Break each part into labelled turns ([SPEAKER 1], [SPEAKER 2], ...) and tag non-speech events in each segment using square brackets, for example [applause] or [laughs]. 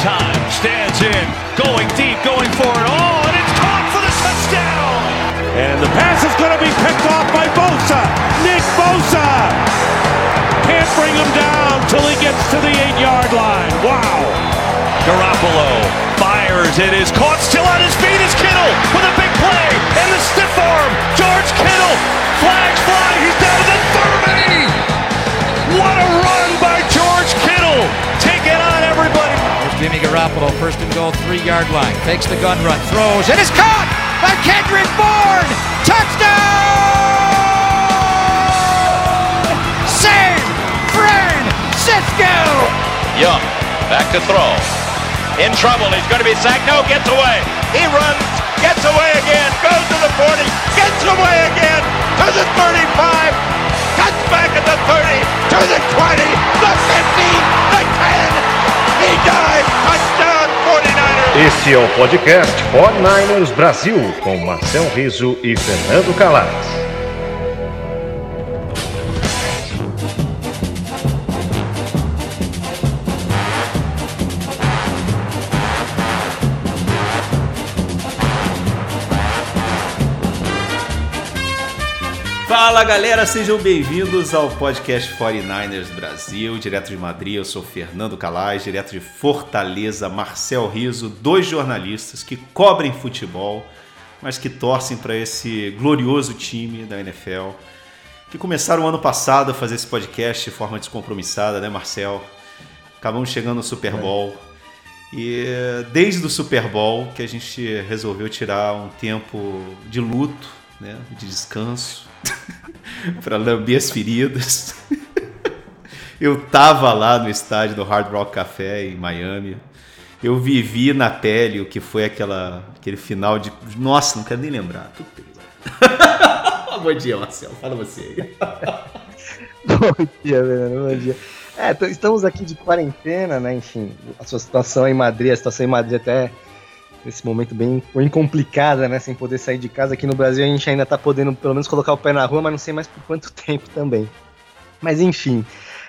[SPEAKER 1] time, stands in, going deep, going for it all, and it's caught for the touchdown.
[SPEAKER 2] And the pass is going to be picked off by Bosa. Nick Bosa can't bring him down till he gets to the eight-yard line. Wow.
[SPEAKER 1] Garoppolo fires, it is caught, still on his feet is Kittle with a big play, and the stiff arm, George Kittle, flags fly, he's down to the 30.
[SPEAKER 3] Jimmy Garoppolo, first and goal, three-yard line, takes the gun run, throws, and it's caught by Kendrick Bourne. Touchdown! San Francisco!
[SPEAKER 4] Young, back to throw. In trouble, he's going to be sacked. No, gets away. He runs, gets away again, goes to the 40, gets away again, to the 35, cuts back at the 30, to the 20, the 50, the 10. He dives, touchdown 49ers.
[SPEAKER 5] Este é o podcast 49ers Brasil, com Marcel Riso e Fernando Calais.
[SPEAKER 6] Fala galera, sejam bem-vindos ao podcast 49ers Brasil, direto de Madrid. Eu sou Fernando Calais, direto de Fortaleza, Marcel Riso, dois jornalistas que cobrem futebol, mas que torcem para esse glorioso time da NFL, que começaram o ano passado a fazer esse podcast de forma descompromissada, né, Marcel? Acabamos chegando no Super Bowl. E desde o Super Bowl que a gente resolveu tirar um tempo de luto, né, de descanso, [laughs] para lamber as feridas. [laughs] Eu tava lá no estádio do Hard Rock Café em Miami. Eu vivi na pele o que foi aquela, aquele final de. Nossa, não quero nem lembrar. [laughs] Bom dia, Marcelo. Fala você.
[SPEAKER 7] Bom dia, Fernando. Bom dia. É, estamos aqui de quarentena, né? Enfim, a sua situação em Madrid, a situação em Madrid até nesse momento bem, complicada, né? Sem poder sair de casa. Aqui no Brasil a gente ainda tá podendo pelo menos colocar o pé na rua, mas não sei mais por quanto [laughs] tempo também. Mas enfim.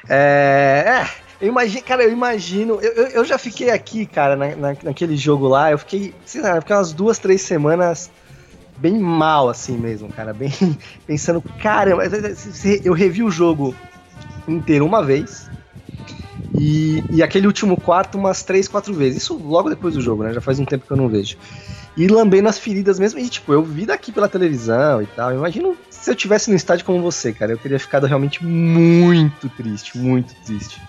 [SPEAKER 7] É. é eu imagino, cara, eu imagino. Eu, eu, eu já fiquei aqui, cara, na, na, naquele jogo lá. Eu fiquei, sei lá, fiquei umas duas, três semanas bem mal, assim mesmo, cara. Bem [laughs] pensando, caramba, eu revi o jogo inteiro uma vez. E, e aquele último quarto umas três, quatro vezes. Isso logo depois do jogo, né? Já faz um tempo que eu não vejo. E lambendo as feridas mesmo. E, tipo, eu vi daqui pela televisão e tal. imagino se eu tivesse no estádio como você, cara. Eu teria ficado realmente muito triste, muito triste.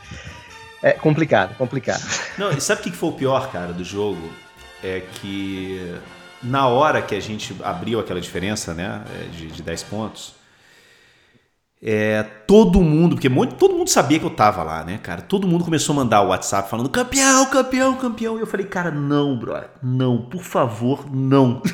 [SPEAKER 7] É complicado, complicado.
[SPEAKER 6] Não, e sabe o que foi o pior, cara, do jogo? É que na hora que a gente abriu aquela diferença, né, de, de 10 pontos, é, todo mundo, porque muito, todo mundo sabia que eu tava lá, né, cara? Todo mundo começou a mandar o WhatsApp falando campeão, campeão, campeão. E eu falei, cara, não, brother, não, por favor, não. [laughs]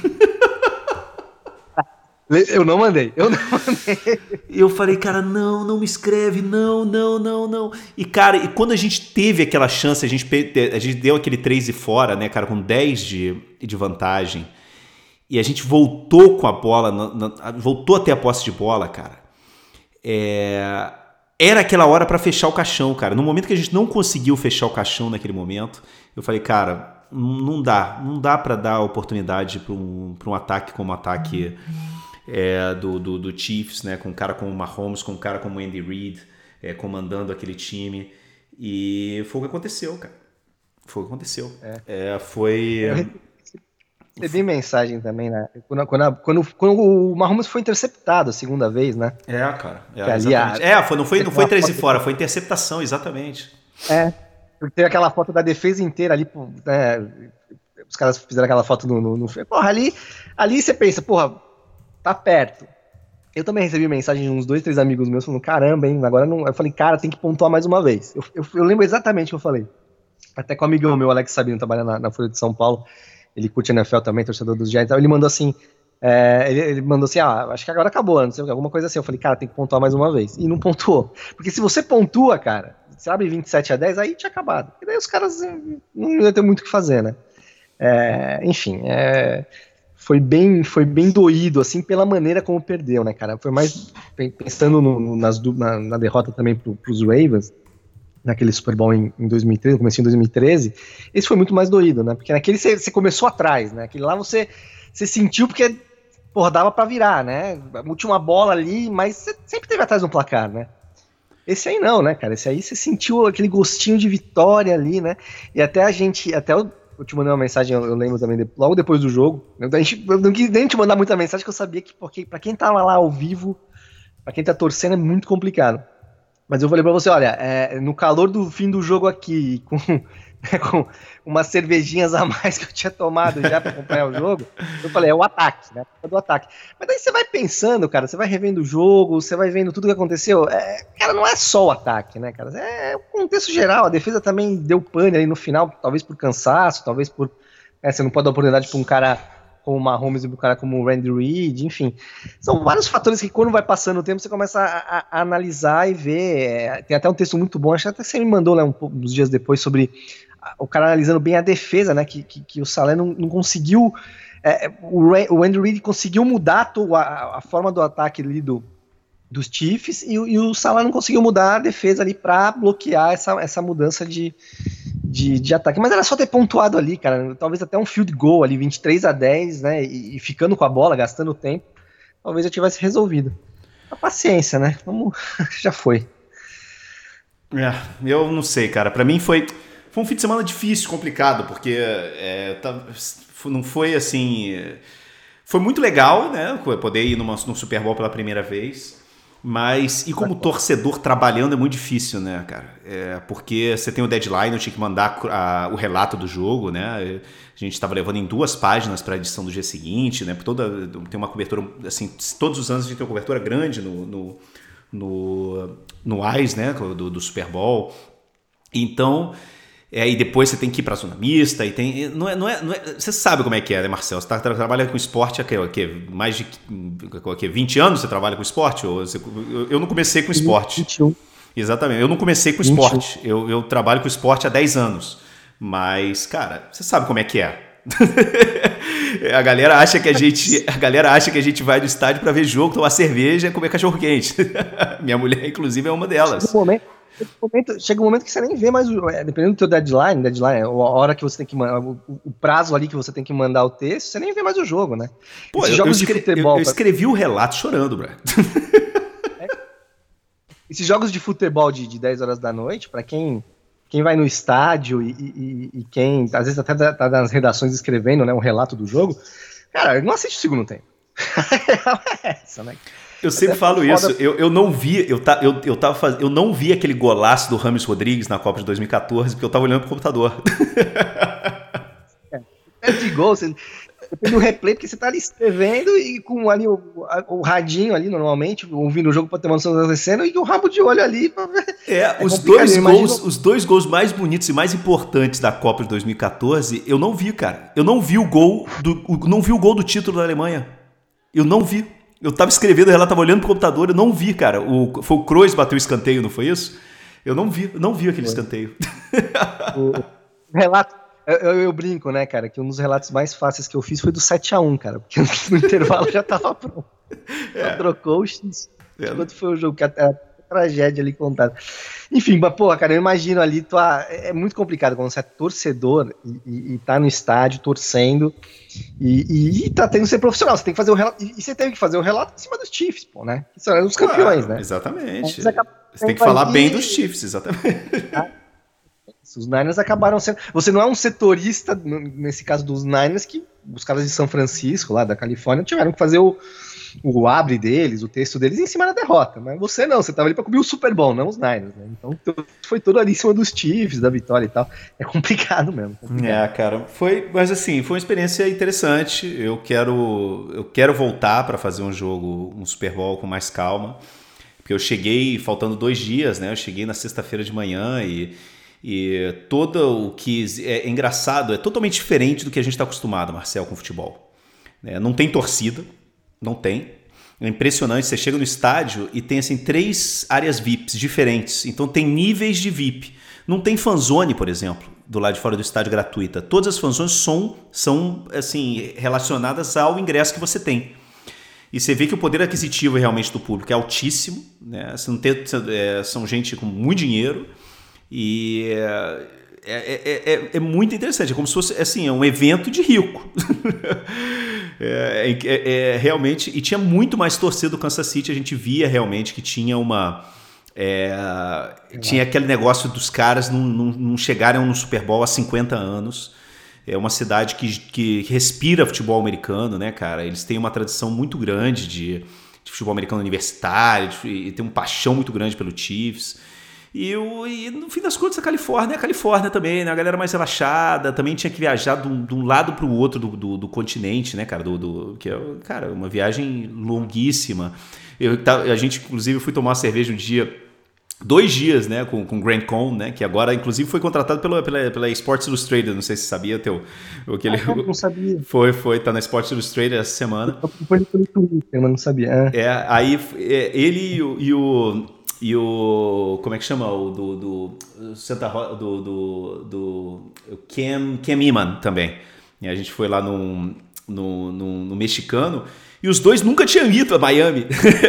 [SPEAKER 7] Eu não mandei, eu não mandei.
[SPEAKER 6] Eu falei, cara, não, não me escreve, não, não, não, não. E, cara, e quando a gente teve aquela chance, a gente, a gente deu aquele 3 e fora, né, cara, com 10 de, de vantagem, e a gente voltou com a bola, na, na, voltou até a posse de bola, cara é, era aquela hora para fechar o caixão, cara. No momento que a gente não conseguiu fechar o caixão naquele momento, eu falei, cara, não dá, não dá para dar oportunidade para um, um ataque como o ataque é, do, do, do, Chiefs, né? Com um cara como o Mahomes, com um cara como o Andy Reid, é, comandando aquele time. E foi o que aconteceu, cara. Foi o que aconteceu. É. é
[SPEAKER 7] Recebi mensagem também, né? Quando, quando, quando, quando, o Mahomes foi interceptado a segunda vez, né?
[SPEAKER 6] É, cara. É, ali, é foi, não foi, não foi três e fora, foi interceptação, exatamente.
[SPEAKER 7] É, porque teve aquela foto da defesa inteira ali, né? Os caras fizeram aquela foto no, no, no. Porra, ali, ali você pensa, porra, tá perto. Eu também recebi mensagem de uns dois, três amigos meus falando, caramba, hein, agora não. Eu falei, cara, tem que pontuar mais uma vez. Eu, eu, eu lembro exatamente o que eu falei. Até com o amigo meu, Alex Sabino, trabalha na, na Folha de São Paulo ele curte NFL também, torcedor dos Giants, então ele mandou assim, é, ele, ele, mandou assim, ah, acho que agora acabou, não sei, alguma coisa assim. Eu falei, cara, tem que pontuar mais uma vez. E não pontuou. Porque se você pontua, cara, abre 27 a 10, aí tinha acabado. E daí os caras não iam ter muito o que fazer, né? É, enfim, é, foi bem foi bem doído, assim, pela maneira como perdeu, né, cara? Foi mais pensando no, nas, na, na, derrota também pro, pros Ravens, naquele Super Bowl em, em 2013, começou em 2013, esse foi muito mais doído, né? Porque naquele você, começou atrás, né? Aquele lá você, você sentiu porque, porra, dava pra virar, né? Última bola ali, mas você sempre teve atrás no placar, né? Esse aí não, né, cara? Esse aí você sentiu aquele gostinho de vitória ali, né? E até a gente, até eu, eu te mandei uma mensagem, eu, lembro também, de, logo depois do jogo. Eu, a gente, eu não quis nem te mandar muita mensagem, que eu sabia que, porque pra quem tava lá ao vivo, pra quem tá torcendo, é muito complicado. Mas eu falei pra você, olha, é, no calor do fim do jogo aqui, [laughs] com, com umas cervejinhas a mais que eu tinha tomado já para acompanhar o jogo, eu falei, é o ataque, né? É do ataque. Mas daí você vai pensando, cara, você vai revendo o jogo, você vai vendo tudo que aconteceu. É, cara, não é só o ataque, né, cara? É o contexto geral. A defesa também deu pane ali no final, talvez por cansaço, talvez por. É, você não pode dar oportunidade para um cara como o Mahomes e cara como o Randy Reid, enfim. São vários fatores que quando vai passando o tempo você começa a, a, a analisar e ver. É, tem até um texto muito bom, acho que até você me mandou né, um, uns dias depois sobre o cara analisando bem a defesa, né? Que, que, que o Salé não, não conseguiu. É, o, o Andrew conseguiu mudar a, a, forma do ataque ali do, dos Chiefs e, e o Salah não conseguiu mudar a defesa ali para bloquear essa, essa mudança de, de, de, ataque. Mas era só ter pontuado ali, cara. Talvez até um field goal ali, 23 a 10, né? E, e ficando com a bola, gastando tempo, talvez eu tivesse resolvido. A paciência, né? Vamos, [laughs] já foi.
[SPEAKER 6] É, eu não sei, cara. Para mim foi foi um fim de semana difícil, complicado, porque é, tá, não foi assim. Foi muito legal, né? Poder ir numa, num Super Bowl pela primeira vez. Mas, e como torcedor trabalhando é muito difícil, né, cara? É, porque você tem o deadline, eu tinha que mandar a, o relato do jogo, né? A gente estava levando em duas páginas para a edição do dia seguinte, né? Toda, tem uma cobertura, assim, todos os anos a gente tem uma cobertura grande no, no, no, no AIS, né? Do, do Super Bowl. Então, é, e depois você tem que ir para zona mista e tem não é, não é, não é, você sabe como é que é, né, Marcelo? Você tá, trabalha com esporte há que, mais de que, 20 anos você trabalha com esporte? Ou você, eu não comecei com esporte. 21. Exatamente. Eu não comecei com 21. esporte. Eu, eu trabalho com esporte há 10 anos. Mas, cara, você sabe como é que é. [laughs] a galera acha que a gente, a galera acha que a gente vai no estádio para ver jogo, tomar cerveja, comer cachorro quente. [laughs] Minha mulher inclusive é uma delas.
[SPEAKER 7] No momento momento, chega um momento que você nem vê mais, é, dependendo do teu deadline, deadline, a hora que você tem que mandar, o, o, prazo ali que você tem que mandar o texto, você nem vê mais o jogo, né?
[SPEAKER 6] Pô, eu, jogos eu, escrevi, de futebol, eu, eu escrevi o relato chorando, bro.
[SPEAKER 7] É. Esses jogos de futebol de, de 10 horas da noite, para quem quem vai no estádio e, e, e, quem às vezes até tá, tá nas redações escrevendo né, um relato do jogo, cara, não assiste o segundo tempo. [laughs]
[SPEAKER 6] é essa, né? Eu sempre falo isso. Eu, eu não vi, eu, tá, eu, eu, tava faz... eu não vi aquele golaço do Rames Rodrigues na Copa de 2014 porque eu tava olhando pro computador.
[SPEAKER 7] É, é de gol, você depende do replay, porque você tá ali escrevendo e com ali o, o radinho ali, normalmente, ouvindo o jogo pra ter uma noção do que tá acontecendo, e o rabo de olho ali pra ver.
[SPEAKER 6] É, é os, dois gols, os dois gols mais bonitos e mais importantes da Copa de 2014, eu não vi, cara. Eu não vi o gol do, não vi o gol do título da Alemanha. Eu não vi. Eu tava escrevendo, ela tava olhando pro computador, eu não vi, cara. O, foi o Kroos bateu o escanteio, não foi isso? Eu não vi, não vi aquele foi. escanteio.
[SPEAKER 7] O relato, eu, eu, brinco, né, cara, que um dos relatos mais fáceis que eu fiz foi do 7x1, cara, porque [laughs] no intervalo já tava pronto. É. Trocou o X. É. Quanto foi o jogo? Que até, tragédia ali contada. Enfim, mas, porra, cara, eu imagino ali, tua, é muito complicado quando você é torcedor e, e, e tá no estádio torcendo e, e, e tá tendo que ser profissional. Você tem que fazer o relato. E, você teve que fazer o relato em cima dos Chiefs, pô, né? Que são os campeões, né?
[SPEAKER 6] Exatamente. Você, você tem que falar bem dos Chiefs, exatamente.
[SPEAKER 7] Ah, os Niners acabaram sendo. Você não é um setorista, nesse caso dos Niners, que os caras de São Francisco, lá da Califórnia, tiveram que fazer o o abre deles, o texto deles em cima da derrota. Mas você não, você tava ali pra cobrir o Super Bowl, não os Niners, né? Então foi tudo ali em cima dos Chiefs, da vitória e tal. É complicado mesmo. Complicado.
[SPEAKER 6] É, cara, foi, mas assim, foi uma experiência interessante. Eu quero, eu quero voltar para fazer um jogo, um Super Bowl com mais calma. Porque eu cheguei faltando dois dias, né? Eu cheguei na sexta-feira de manhã e e todo o que é engraçado é totalmente diferente do que a gente está acostumado, Marcel, com futebol. É, não tem torcida, não tem. É impressionante, você chega no estádio e tem assim três áreas VIPs diferentes. Então tem níveis de VIP. Não tem fanzone, por exemplo, do lado de fora do estádio gratuita. Todas as fanzones são, são assim relacionadas ao ingresso que você tem. E você vê que o poder aquisitivo realmente do público é altíssimo, né? Você não tem, é, são gente com muito dinheiro E é, é, é, é, muito interessante, é como se fosse assim, é um evento de rico. [laughs] é, é, realmente, e tinha muito mais torcida do Kansas City, a gente via realmente que tinha uma. tinha aquele negócio dos caras não, não, não chegarem no Super Bowl há 50 anos. É uma cidade que, que respira futebol americano, né, cara? Eles têm uma tradição muito grande de, de futebol americano universitário, de, e tem uma paixão muito grande pelo Chiefs. E, o, e no fim das contas, a Califórnia é a Califórnia também, né? A galera mais relaxada, também tinha que viajar de um, de um lado para o outro do, do, do, continente, né, cara? Do, do, que é, cara, uma viagem longuíssima. Eu, a gente, inclusive, fui tomar uma cerveja um dia dois dias, né, com, com Grant Cohn, né, que agora inclusive foi contratado pela, pela, pela Sports Illustrated, não sei se você sabia, teu, aquele,
[SPEAKER 7] ah, não sabia. [laughs]
[SPEAKER 6] Foi, foi, tá na Sports Illustrated essa semana.
[SPEAKER 7] Foi pelo Twitter, mas não sabia.
[SPEAKER 6] É, é aí é, ele e o, e o. Como é que chama? O do. do Santa do, do, do Cam, Cam Iman também. E a gente foi lá no, no, no, no mexicano. E os dois nunca tinham ido a Miami.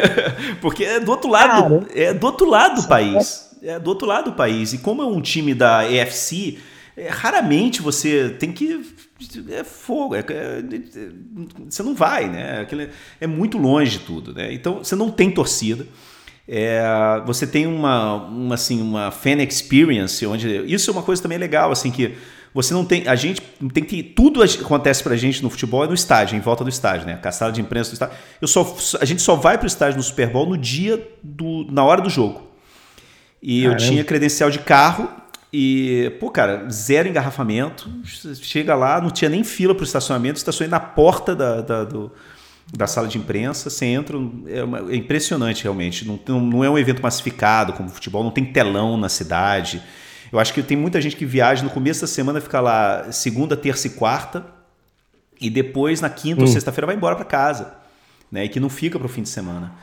[SPEAKER 6] [laughs] Porque é do outro lado. Cara, é do outro lado do país. É do outro lado do país. E como é um time da EFC, é, raramente você tem que. É fogo. É, é, você não vai, né? É muito longe tudo, né? Então você não tem torcida. É, você tem uma, uma, assim, uma fan experience, onde isso é uma coisa também legal, assim, que você não tem. A gente tem que. Tudo acontece pra gente no futebol é no estádio, em volta do estádio, né? A sala de imprensa do estádio. Eu só, a gente só vai pro estádio no Super Bowl no dia do. na hora do jogo. E Caramba. eu tinha credencial de carro e, pô, cara, zero engarrafamento. Chega lá, não tinha nem fila pro estacionamento, estacionei na porta da, da do da sala de imprensa, você entra, é, uma, é impressionante realmente. Não, não, é um evento massificado como futebol, não tem telão na cidade. Eu acho que tem muita gente que viaja no começo da semana, fica lá segunda, terça e quarta, e depois na quinta hum. ou sexta-feira vai embora para casa, né? E que não fica para o fim de semana.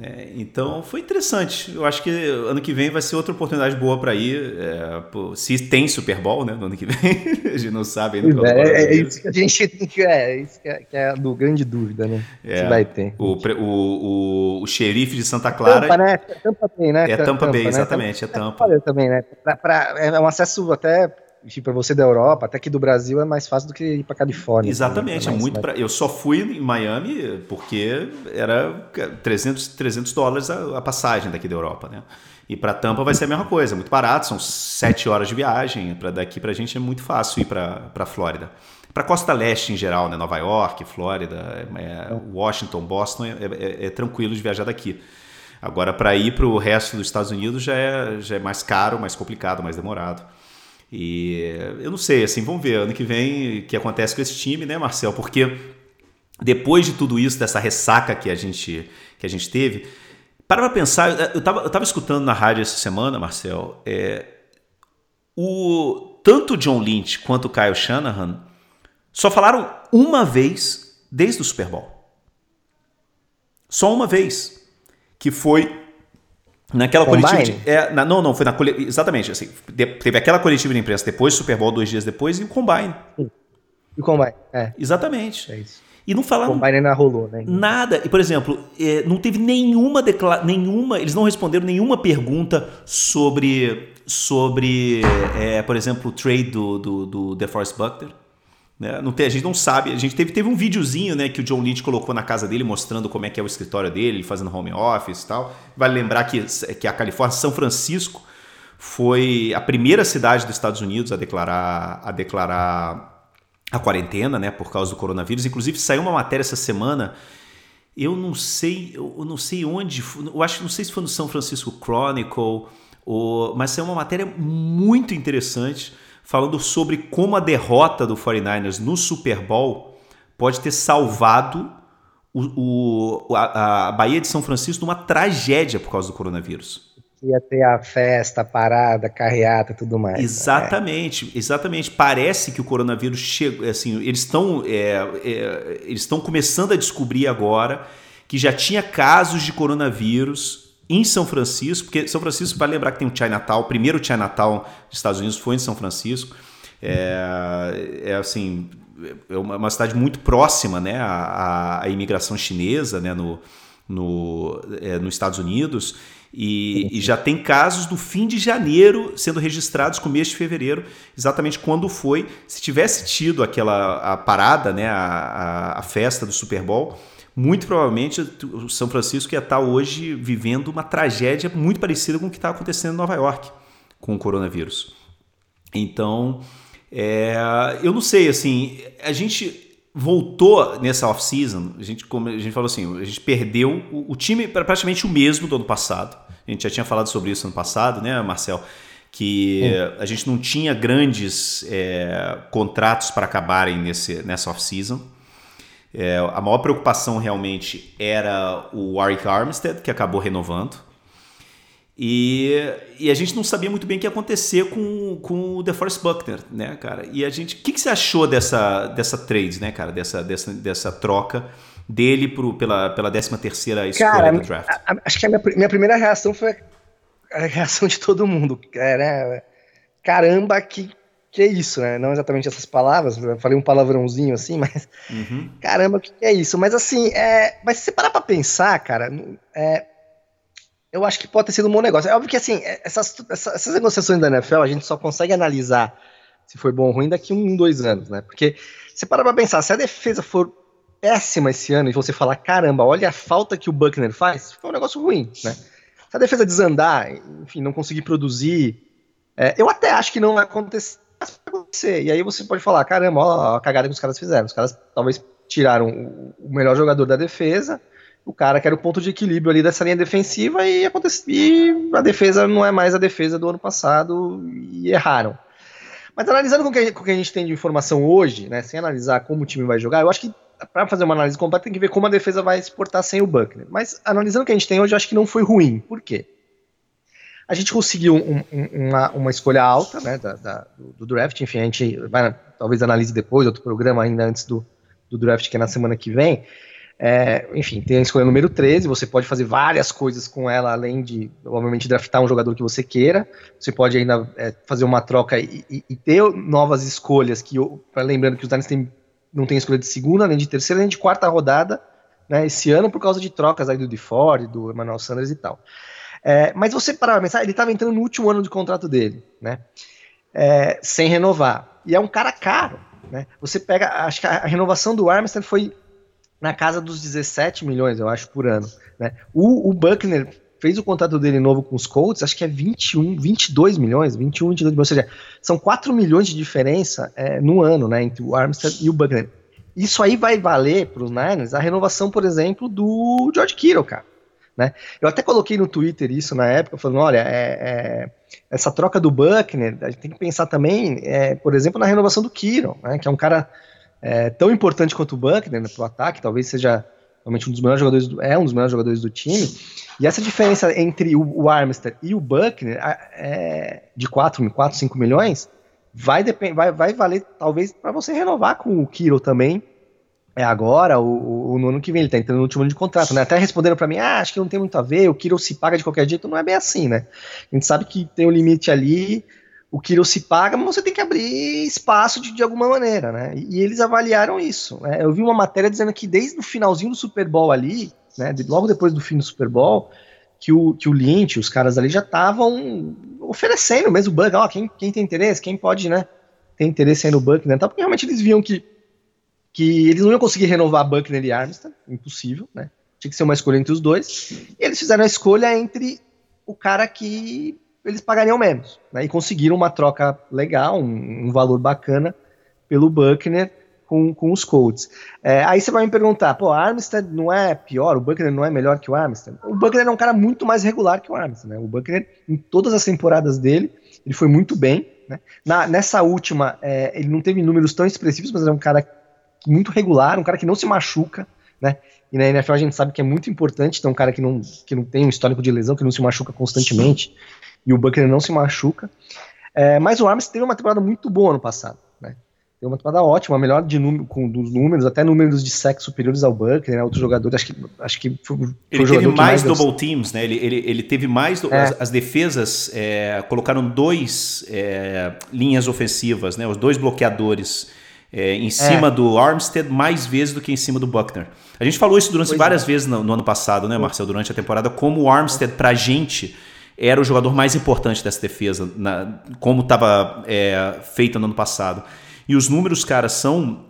[SPEAKER 6] É, então foi interessante. Eu acho que ano que vem vai ser outra oportunidade boa para ir. É, pô, se tem Super Bowl, né? No ano que vem, [laughs] a gente não sabe ainda.
[SPEAKER 7] É, é, é, isso que a gente [laughs] tem que. É, isso que é, que é a do grande dúvida, né?
[SPEAKER 6] É, se vai ter. O, o, o, o xerife de Santa Clara.
[SPEAKER 7] Tampa, né? Tampa Bay, né?
[SPEAKER 6] É Tampa, Tampa Bay, né? exatamente. É Tampa.
[SPEAKER 7] É, também, né? Pra, pra, é um acesso até enfim, para você da Europa, até que do Brasil é mais fácil do que ir para Califórnia.
[SPEAKER 6] Exatamente, é muito pra... Eu só fui em Miami porque era 300, 300 dólares a, a passagem daqui da Europa, né? E para Tampa vai ser a mesma coisa, muito barato, são sete horas de viagem. Para daqui para a gente é muito fácil ir para a Flórida. Para Costa Leste em geral, né? Nova York, Flórida, é, é Washington, Boston, é, é, é tranquilo de viajar daqui. Agora, para ir para o resto dos Estados Unidos já é, já é mais caro, mais complicado, mais demorado. E eu não sei, assim, vamos ver ano que vem o que acontece com esse time, né, Marcel? Porque depois de tudo isso, dessa ressaca que a gente, que a gente teve, para pra pensar, eu estava eu tava escutando na rádio essa semana, Marcel, é, o, tanto o John Lynch quanto o Kyle Shanahan só falaram uma vez desde o Super Bowl. Só uma vez. Que foi Naquela Combine? coletiva. De, é, na, não, não, foi na Exatamente. Assim, de, teve aquela coletiva de imprensa depois Super Bowl, dois dias depois, e o Combine.
[SPEAKER 7] Sim. E o Combine, é.
[SPEAKER 6] Exatamente.
[SPEAKER 7] É isso.
[SPEAKER 6] E não falaram.
[SPEAKER 7] O Combine ainda rolou, né?
[SPEAKER 6] Nada. E, por exemplo, é, não teve nenhuma declara nenhuma. Eles não responderam nenhuma pergunta sobre. Sobre, é, por exemplo, o trade do, do, do DeForest Buckner. Né? Não tem, a gente não sabe. A gente teve, teve um videozinho né, que o John Lynch colocou na casa dele, mostrando como é que é o escritório dele, fazendo home office e tal. Vale lembrar que, que a Califórnia, São Francisco, foi a primeira cidade dos Estados Unidos a declarar, a declarar a quarentena, né, por causa do coronavírus. Inclusive saiu uma matéria essa semana. Eu não sei, eu não sei onde, eu acho, não sei se foi no São Francisco Chronicle, ou, mas saiu uma matéria muito interessante falando sobre como a derrota do 49ers no Super Bowl pode ter salvado o, o, a, a Bahia de São Francisco de uma tragédia por causa do coronavírus.
[SPEAKER 7] Ia ter a festa, a parada, a carreata tudo mais.
[SPEAKER 6] Exatamente, é. exatamente. Parece que o coronavírus chegou. Assim, eles estão é, é, eles estão começando a descobrir agora que já tinha casos de coronavírus em São Francisco, porque São Francisco, vai lembrar que tem o Chinatown, o primeiro Chinatown dos Estados Unidos foi em São Francisco. É, é assim, é uma, uma, cidade muito próxima né, à, à imigração chinesa né, no, no, é, nos Estados Unidos. E, e, já tem casos do fim de janeiro sendo registrados com o mês de fevereiro, exatamente quando foi. Se tivesse tido aquela a parada, né, a, a, a festa do Super Bowl, muito provavelmente o São Francisco ia estar hoje vivendo uma tragédia muito parecida com o que está acontecendo em Nova York com o coronavírus. Então, é, eu não sei, assim, a gente voltou nessa off-season, a gente, como a gente falou assim, a gente perdeu o, o time praticamente o mesmo do ano passado. A gente já tinha falado sobre isso ano passado, né, Marcel? Que a gente não tinha grandes é, contratos para acabarem nesse, nessa off-season. É, a maior preocupação realmente era o Warwick Armstead, que acabou renovando. E, e a gente não sabia muito bem o que ia acontecer com, com o DeForest Buckner, né, cara? E a gente. O que, que você achou dessa, dessa trade, né, cara? Dessa, dessa, dessa troca dele pro, pela, pela 13 terceira escolha cara, do draft?
[SPEAKER 7] A, a, acho que a minha, minha primeira reação foi a reação de todo mundo. É, [laughs] né? Caramba, que, que é isso, né? Não exatamente essas palavras, falei um palavrãozinho assim, mas. Uhum. Caramba, que é isso? Mas assim, é, mas se você parar pra pensar, cara, é, eu acho que pode ter sido um bom negócio. É óbvio que, assim, essas, essas negociações da NFL a gente só consegue analisar se foi bom ou ruim daqui um, dois anos, né? Porque você para pra pensar, se a defesa for péssima esse ano e você falar, caramba, olha a falta que o Buckner faz, foi um negócio ruim, né? Se a defesa desandar, enfim, não conseguir produzir, é, eu até acho que não vai acontecer, acontecer. E aí você pode falar, caramba, olha a cagada que os caras fizeram. Os caras talvez tiraram o melhor jogador da defesa, o cara que era o ponto de equilíbrio ali dessa linha defensiva e, e a defesa não é mais a defesa do ano passado e erraram. Mas analisando com o que, que a gente tem de informação hoje, né, sem analisar como o time vai jogar, eu acho que para fazer uma análise completa tem que ver como a defesa vai se portar sem o Buckner. Mas analisando o que a gente tem hoje, eu acho que não foi ruim. Por quê? A gente conseguiu um, um, uma, uma, escolha alta né, da, da, do, draft, enfim, a gente vai talvez analise depois, outro programa ainda antes do, do draft, que é na semana que vem. É, enfim, tem a escolha número 13, você pode fazer várias coisas com ela, além de, obviamente, draftar um jogador que você queira. Você pode ainda é, fazer uma troca e, e, e, ter novas escolhas, que lembrando que os Dynasty não tem escolha de segunda, nem de terceira, nem de quarta rodada, né, esse ano, por causa de trocas aí do DeFord, do Emmanuel Sanders e tal. É, mas você parar pra pensar, ele estava entrando no último ano de contrato dele, né, é, sem renovar. E é um cara caro, né, você pega, acho que a, a renovação do Armstead foi na casa dos 17 milhões, eu acho, por ano. Né? O, o Buckner fez o contrato dele novo com os Colts, acho que é 21, 22 milhões, 21, 22 milhões, ou seja, são 4 milhões de diferença é, no ano, né, entre o Armstead e o Buckner. Isso aí vai valer para os Niners a renovação, por exemplo, do George Kittle, cara. Né? Eu até coloquei no Twitter isso na época, falando, olha, é, é, essa troca do Buckner, a gente tem que pensar também, é, por exemplo, na renovação do Kittle, né, que é um cara é, tão importante quanto o Buckner né, para o ataque, talvez seja realmente um dos melhores jogadores, do, é um dos melhores jogadores do time. E essa diferença entre o, o e o Buckner é, de 4, 4, 5 milhões vai, vai, vai valer talvez para você renovar com o Kiro também. É agora, o, no ano que vem, ele tá entrando no último ano de contrato, né? Até respondendo para mim, ah, acho que não tem muito a ver, o Kiro se paga de qualquer jeito, não é bem assim, né? A gente sabe que tem um limite ali, o Kiro se paga, mas você tem que abrir espaço de, de alguma maneira, né? E, e eles avaliaram isso. Né? Eu vi uma matéria dizendo que desde o finalzinho do Super Bowl ali, né, de, logo depois do fim do Super Bowl, que o, que o Lynch, os caras ali já estavam oferecendo mesmo o Buck, ó, quem, quem tem interesse, quem pode, né, ter interesse aí no Buck, né, porque realmente eles viam que, que eles não iam conseguir renovar Buckner e Armstead, impossível, né, tinha que ser uma escolha entre os dois, e eles fizeram a escolha entre o cara que eles pagariam menos. Né? E conseguiram uma troca legal, um, um valor bacana pelo Buckner com, com os Colts. É, aí você vai me perguntar, pô, Armstead não é pior, o Buckner não é melhor que o Armstead? O Buckner é um cara muito mais regular que o Armstead, né? O Buckner, em todas as temporadas dele, ele foi muito bem, né? Na, nessa última, é, ele não teve números tão expressivos, mas é um cara muito regular, um cara que não se machuca, né? E na NFL a gente sabe que é muito importante ter um cara que não, que não tem um histórico de lesão, que não se machuca constantemente, e o Buckner não se machuca. É, mas o Armstead teve uma temporada muito boa no passado. Né? Teve uma temporada ótima, melhor de número, com, dos números, até números de sexo superiores ao Buckner, né? outro jogador, acho que, acho que foi, foi
[SPEAKER 6] Ele teve mais, mais double teams, né? Ele, ele, ele teve mais. É. As, as, defesas é, colocaram dois é, linhas ofensivas, né? Os dois bloqueadores é, em cima é. do Armstead mais vezes do que em cima do Buckner. A gente falou isso durante pois várias é. vezes no, no, ano passado, né, Marcel, durante a temporada, como o Armstead, pra gente, era o jogador mais importante dessa defesa, na, como estava é, feita no ano passado. E os números, cara, são.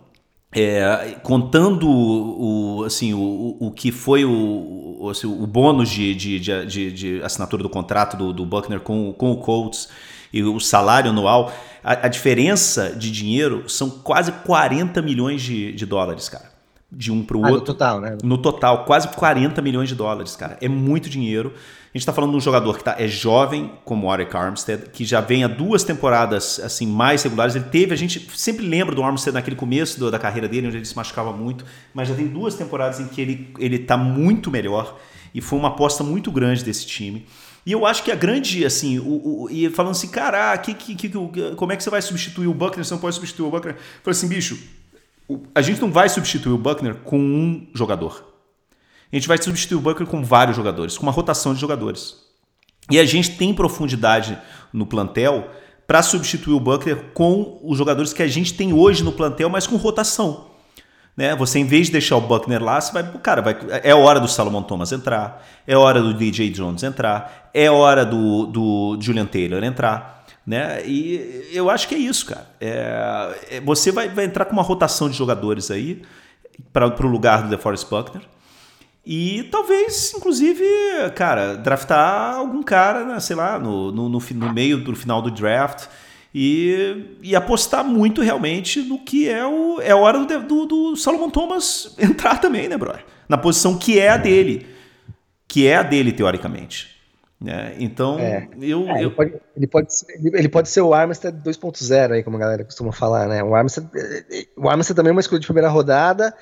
[SPEAKER 6] É, contando o, assim, o, o que foi o, assim, o bônus de, de, de, de, assinatura do contrato do, do Buckner com, com o Colts e o salário anual, a, a diferença de dinheiro são quase 40 milhões de, de dólares, cara. De um para o ah, outro.
[SPEAKER 7] No total, né?
[SPEAKER 6] No total, quase 40 milhões de dólares, cara. É muito dinheiro. A gente está falando de um jogador que tá, é jovem, como o Arik Armstead, que já vem há duas temporadas assim mais regulares. Ele teve, a gente sempre lembra do Armstead naquele começo do, da carreira dele, onde ele se machucava muito, mas já tem duas temporadas em que ele, ele tá muito melhor e foi uma aposta muito grande desse time. E eu acho que a grande, assim, o, o e falando assim, cara, que, que, que, como é que você vai substituir o Buckner? Você não pode substituir o Buckner. Eu falei assim, bicho, a gente não vai substituir o Buckner com um jogador. A gente vai substituir o Buckner com vários jogadores, com uma rotação de jogadores. E a gente tem profundidade no plantel para substituir o Buckner com os jogadores que a gente tem hoje no plantel, mas com rotação. Né? Você, em vez de deixar o Buckner lá, você vai. Cara, vai, é hora do Salomon Thomas entrar, é hora do DJ Jones entrar, é hora do, do Julian Taylor entrar. Né? E eu acho que é isso, cara. É, é, você vai, vai entrar com uma rotação de jogadores aí para o lugar do DeForest Buckner. E talvez, inclusive, cara, draftar algum cara, né, sei lá, no, no, no, no meio do final do draft e, e apostar muito realmente no que é o é a hora do, do, do Solomon Thomas [laughs] entrar também, né, brother? Na posição que é a dele, que é a dele teoricamente. Né? Então, é. eu,
[SPEAKER 7] é,
[SPEAKER 6] eu...
[SPEAKER 7] Ele, pode, ele, pode ser, ele pode ser o Armstead 2.0 aí, como a galera costuma falar, né? O Armstead, o Armstead também é uma escolha de primeira rodada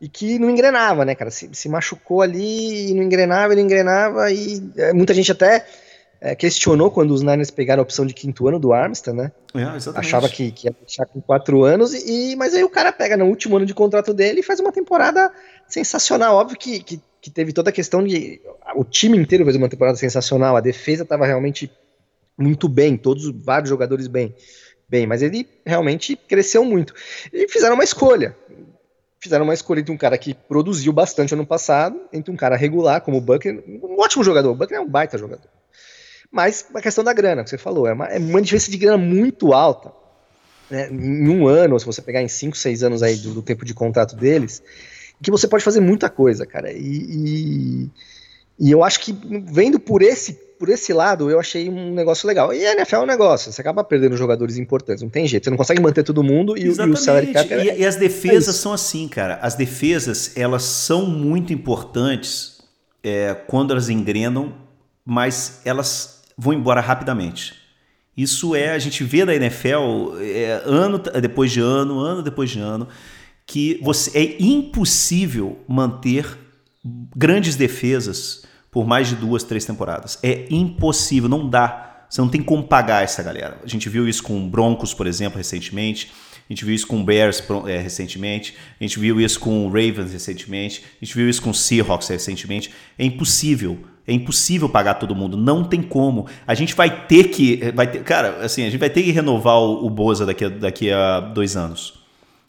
[SPEAKER 7] e que não engrenava, né, cara? Se, se machucou ali e não engrenava, ele engrenava e é, muita gente até é, questionou quando os Niners pegaram a opção de quinto ano do Armstead, né? É, Achava que, que, ia deixar com quatro anos, e, mas aí o cara pega no último ano de contrato dele e faz uma temporada sensacional. Óbvio que, que, que teve toda a questão de. O time inteiro fez uma temporada sensacional, a defesa estava realmente muito bem, todos vários jogadores bem. Bem, mas ele realmente cresceu muito. E fizeram uma escolha. Fizeram uma escolha entre um cara que produziu bastante ano passado, entre um cara regular, como o Buckner, um ótimo jogador. O Buckner é um baita jogador mas a questão da grana, que você falou, é uma, é uma diferença de grana muito alta. Né? Em um ano, ou se você pegar em cinco, seis anos aí do, do, tempo de contrato deles, que você pode fazer muita coisa, cara. E, e, e, eu acho que vendo por esse, por esse lado, eu achei um negócio legal. E a NFL é um negócio, você acaba perdendo jogadores importantes, não tem jeito. Você não consegue manter todo mundo e, e o salary cap
[SPEAKER 6] é, e, e, as defesas é são assim, cara. As defesas, elas são muito importantes é, quando elas engrenam, mas elas vão embora rapidamente. Isso é, a gente vê da NFL é, ano depois de ano, ano depois de ano, que você é impossível manter grandes defesas por mais de duas, três temporadas. É impossível, não dá. Você não tem como pagar essa galera. A gente viu isso com Broncos, por exemplo, recentemente. A gente viu isso com Bears é, recentemente. A gente viu isso com Ravens recentemente. A gente viu isso com Seahawks recentemente. É impossível é impossível pagar todo mundo, não tem como. A gente vai ter que, vai ter, cara, assim, a gente vai ter que renovar o, o Boza daqui a, daqui a dois anos.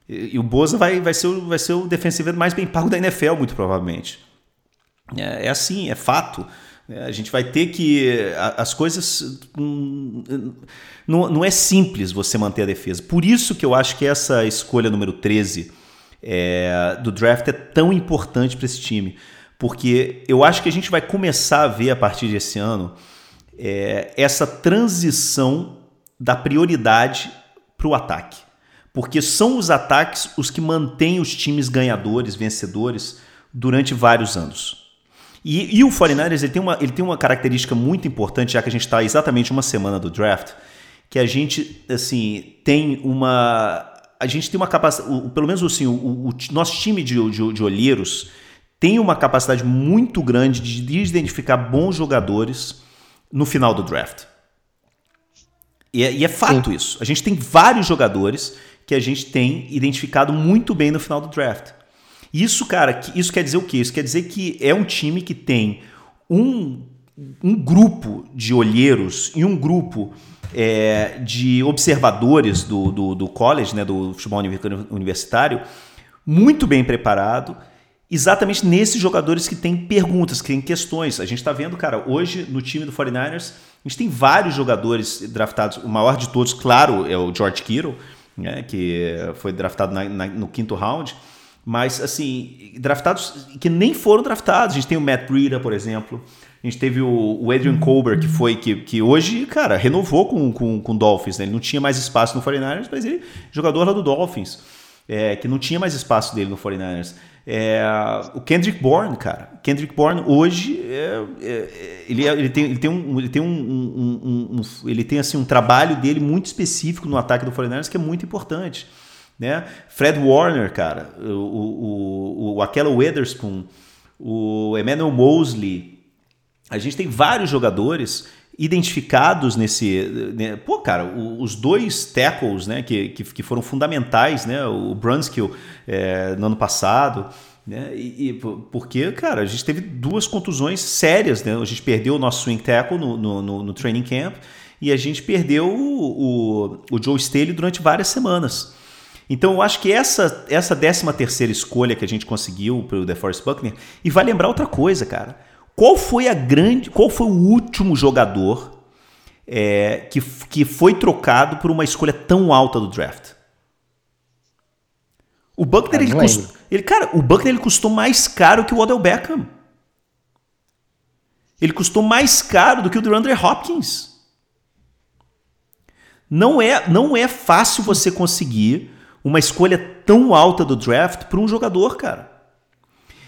[SPEAKER 6] E, e o Boza vai, vai, ser o, vai ser o defensivo mais bem pago da NFL, muito provavelmente. É, é assim, é fato. É, a gente vai ter que. As coisas. Hum, não, não é simples você manter a defesa. Por isso que eu acho que essa escolha número 13 é, do draft é tão importante para esse time porque eu acho que a gente vai começar a ver a partir desse ano é, essa transição da prioridade para o ataque. Porque são os ataques os que mantêm os times ganhadores, vencedores, durante vários anos. E, e o 49ers ele tem, uma, ele tem uma característica muito importante, já que a gente está exatamente uma semana do draft, que a gente assim tem uma. A gente tem uma capacidade. Pelo menos assim, o, o, o nosso time de, de, de olheiros tem uma capacidade muito grande de identificar bons jogadores no final do draft. E é, e é fato Sim. isso. A gente tem vários jogadores que a gente tem identificado muito bem no final do draft. Isso, cara, isso quer dizer o quê? Isso quer dizer que é um time que tem um um grupo de olheiros e um grupo é, de observadores do, do, do, college, né, do futebol universitário, muito bem preparado, exatamente nesses jogadores que têm perguntas, que têm questões. A gente está vendo, cara, hoje no time do 49ers, a gente tem vários jogadores draftados. O maior de todos, claro, é o George Kittle, né, que foi draftado na, na, no quinto round. Mas, assim, draftados que nem foram draftados. A gente tem o Matt Breida, por exemplo. A gente teve o, Adrian Colbert, que foi que, que hoje, cara, renovou com o com, com Dolphins. Né? Ele não tinha mais espaço no 49ers, mas ele jogador lá do Dolphins. É, que não tinha mais espaço dele no 49ers. É, o Kendrick Bourne, cara. Kendrick Bourne hoje é, é, ele, é, ele, tem, ele tem, um, ele tem um, um, um, um, ele tem assim um trabalho dele muito específico no ataque do 49ers que é muito importante. Né? Fred Warner, cara, o, o, o, aquela Witherspoon, o Emmanuel Mosley, a gente tem vários jogadores identificados nesse. Né? Pô, cara, os dois tackles né, que, que, que foram fundamentais, né? O Brunskill é, no ano passado. Né? E, e, porque, cara, a gente teve duas contusões sérias, né? A gente perdeu o nosso swing tackle no, no, no, no training camp e a gente perdeu o, o, o Joe Staley durante várias semanas. Então eu acho que essa essa 13 terceira escolha que a gente conseguiu para o DeForest Buckner e vai lembrar outra coisa, cara. Qual foi a grande, qual foi o último jogador é, que, que foi trocado por uma escolha tão alta do draft? O Buckner, ele, cust, ele, cara, o Buckner ele custou mais caro que o Odell Beckham. Ele custou mais caro do que o DeAndre Hopkins. Não é, não é fácil você conseguir uma escolha tão alta do draft para um jogador, cara.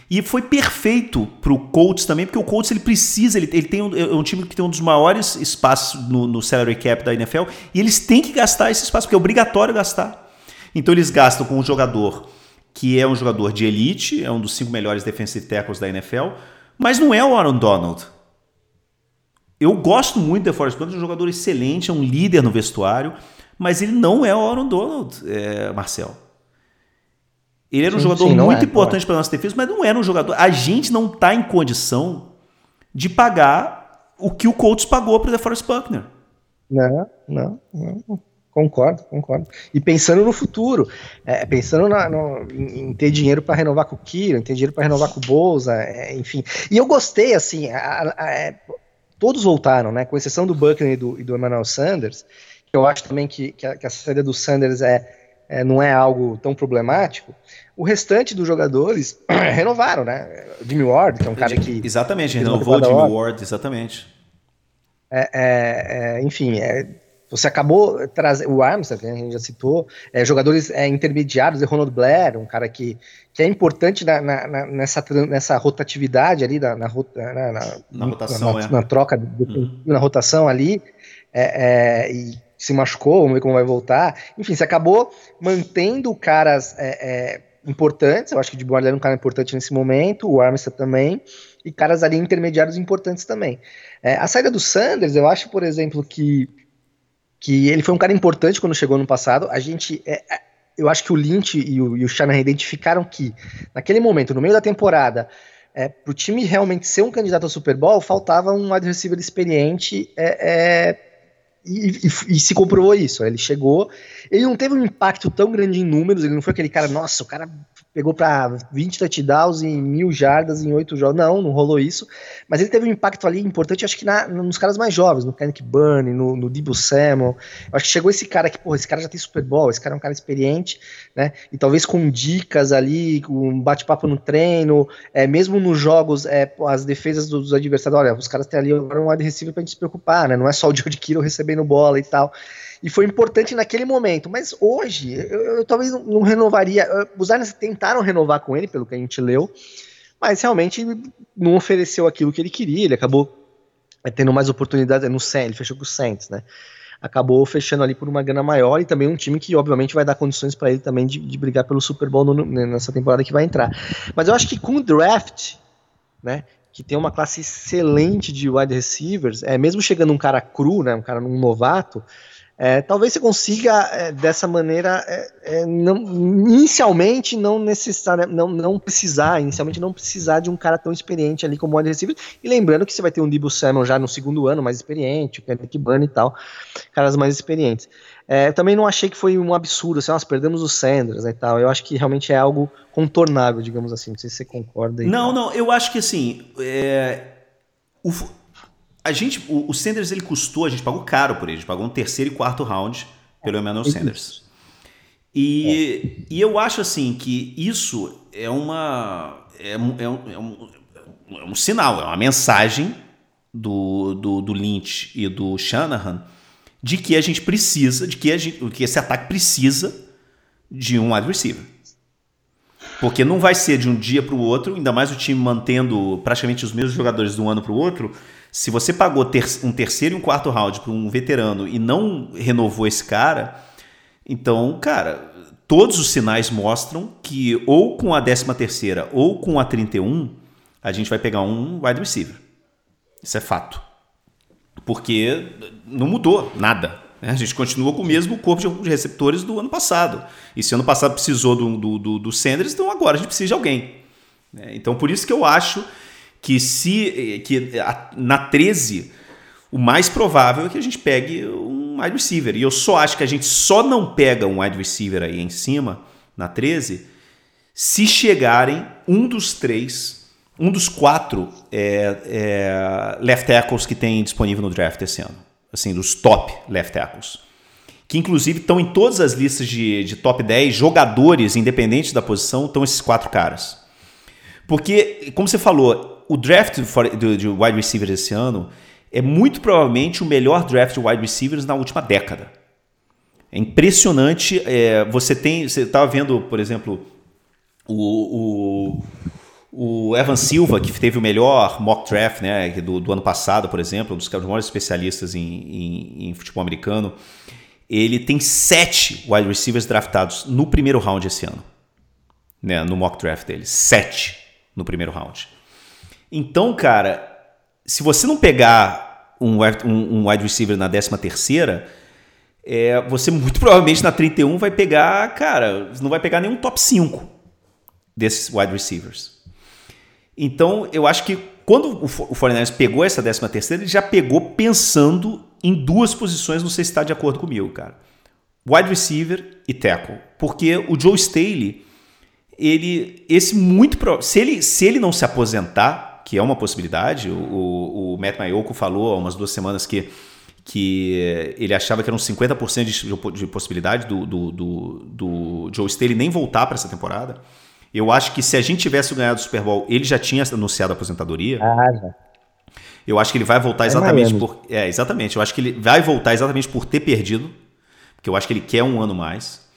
[SPEAKER 6] E foi perfeito para o Colts também, porque o Colts ele precisa, ele, ele tem um, é um time que tem um dos maiores espaços no, no salary cap da NFL, e eles têm que gastar esse espaço, porque é obrigatório gastar. Então eles gastam com um jogador que é um jogador de elite, é um dos cinco melhores defensive tackles da NFL, mas não é o Aaron Donald. Eu gosto muito do DeForest Buckner, é um jogador excelente, é um líder no vestuário, mas ele não é o Aaron Donald, é, Marcel. Ele era um sim, jogador sim, muito é, importante para a nossa defesa, mas não era um jogador. A gente não está em condição de pagar o que o Colts pagou para o DeForest Buckner.
[SPEAKER 7] Não, não, não. Concordo, concordo. E pensando no futuro, é, pensando na, no, em, ter dinheiro para renovar com o Kiro, em ter dinheiro para renovar com o Bolsa, é, enfim. E eu gostei, assim, a, a, é, todos voltaram, né? Com exceção do Buckner e do, e do Emmanuel Sanders eu acho também que, que, a, que a saída do Sanders é, é, não é algo tão problemático, o restante dos jogadores [clears throat] renovaram, né? Jimmy Ward, que é um cara que.
[SPEAKER 6] Exatamente, renovou o Jimmy Ward, exatamente.
[SPEAKER 7] É, é, é, enfim, é, você acabou trazendo. O Armstead, que a gente já citou, é, jogadores é, intermediários, Ronald Blair, um cara que, que é importante na, na, nessa, nessa rotatividade ali, na, na, na,
[SPEAKER 6] na rotação,
[SPEAKER 7] na, troca, uhum. na rotação ali. E se machucou, vamos ver como vai voltar. Enfim, você acabou mantendo caras é, é, importantes. Eu acho que o Board era um cara importante nesse momento, o Armstead também, e caras ali intermediários importantes também. É, a saída do Sanders, eu acho, por exemplo, que, que ele foi um cara importante quando chegou no passado. A gente. É, é, eu acho que o Lynch e o, e o Shanahan identificaram que, naquele momento, no meio da temporada, é, para o time realmente ser um candidato ao Super Bowl, faltava um wide receiver experiente é, é e, e, e, se comprovou isso. Ele chegou, ele não teve um impacto tão grande em números, ele não foi aquele cara, nossa, o cara pegou para 20 touchdowns e mil jardas em oito jogos. Não, não rolou isso. Mas ele teve um impacto ali importante, acho que na, nos caras mais jovens, no Kenneth Burn, no, no Debo Samuel. Eu acho que chegou esse cara que, porra, esse cara já tem Super Bowl, esse cara é um cara experiente, né? E talvez com dicas ali, com um bate-papo no treino, é, mesmo nos jogos, é, as defesas dos adversários, olha, os caras têm ali um wide receiver pra gente se preocupar, né? Não é só o George Kittle recebendo bola e tal e foi importante naquele momento. Mas hoje, eu, eu talvez não, não, renovaria. Os Lions tentaram renovar com ele, pelo que a gente leu, mas realmente não ofereceu aquilo que ele queria. Ele acabou é, tendo mais oportunidades no Saints, ele fechou com o Saints, né? Acabou fechando ali por uma grana maior e também um time que, obviamente, vai dar condições para ele também de, de, brigar pelo Super Bowl no, nessa temporada que vai entrar. Mas eu acho que com o draft, né? Que tem uma classe excelente de wide receivers, é mesmo chegando um cara cru, né, um cara um novato, É, talvez você consiga é, dessa maneira, é, é não, inicialmente não necessária, não, não precisar, inicialmente não precisar de um cara tão experiente ali como o wide receiver. E lembrando que você vai ter um Debo Samuel já no segundo ano, mais experiente, o Kenneth Bunny e tal, caras mais experientes. É, também não achei que foi um absurdo, assim, nós perdemos o Sanders né, e tal. Eu acho que realmente é algo contornável, digamos assim. Não sei se você concorda.
[SPEAKER 6] Não, tal. não, eu acho que assim, é, o, a gente, o, o, Sanders ele custou, a gente pagou caro por ele, a gente pagou um terceiro e quarto round pelo Emmanuel é Sanders. E, é. e eu acho assim que isso é uma é um, é um, é um, é um sinal, é uma mensagem do, do, do, Lynch e do Shanahan de que a gente precisa, de que, a gente, que esse ataque precisa de um wide receiver. Porque não vai ser de um dia para o outro, ainda mais o time mantendo praticamente os mesmos jogadores de um ano para o outro, se você pagou ter um terceiro e um quarto round para um veterano e não renovou esse cara, então, cara, todos os sinais mostram que ou com a 13 terceira ou com a 31, a gente vai pegar um wide receiver. Isso é fato. Porque não mudou nada. Né? A gente continua com o mesmo corpo de receptores do ano passado. E se ano passado precisou do, do, do, do Sanders, então agora a gente precisa de alguém. Né? Então por isso que eu acho que se que na 13 o mais provável é que a gente pegue um wide receiver. E eu só acho que a gente só não pega um wide receiver aí em cima, na 13, se chegarem um dos três, um dos quatro é, é, left tackles que tem disponível no draft esse ano. Assim, dos top left tackles. Que inclusive estão em todas as listas de, de top 10 jogadores, independente da posição, estão esses quatro caras. Porque, como você falou, o draft de wide receivers esse ano é muito provavelmente o melhor draft de wide receivers na última década. É impressionante. É, você tem. Você estava vendo, por exemplo, o, o, o, Evan Silva, que teve o melhor mock draft né, do, do ano passado, por exemplo, um dos maiores especialistas em, em, em futebol americano. Ele tem sete wide receivers draftados no primeiro round esse ano. Né, no mock draft dele. Sete no primeiro round. Então, cara, se você não pegar um, um, um wide receiver na 13 terceira, é, você muito [laughs] provavelmente na 31 vai pegar, cara, não vai pegar nenhum top 5 desses wide receivers. Então, eu acho que quando o 49ers pegou essa 13 terceira, ele já pegou pensando em duas posições, não sei se está de acordo comigo, cara. Wide receiver e tackle. Porque o Joe Staley, ele, esse muito, se ele, se ele não se aposentar, que é uma possibilidade. O, o Matt Mayoko falou há umas duas semanas que, que ele achava que era uns 50% de, de possibilidade do, do, do, do Joe Staley nem voltar para essa temporada. Eu acho que se a gente tivesse ganhado o Super Bowl, ele já tinha anunciado a aposentadoria. Ah, já. Eu acho que ele vai voltar é exatamente é por. É, exatamente. Eu acho que ele vai voltar exatamente por ter perdido. Porque eu acho que ele quer um ano mais.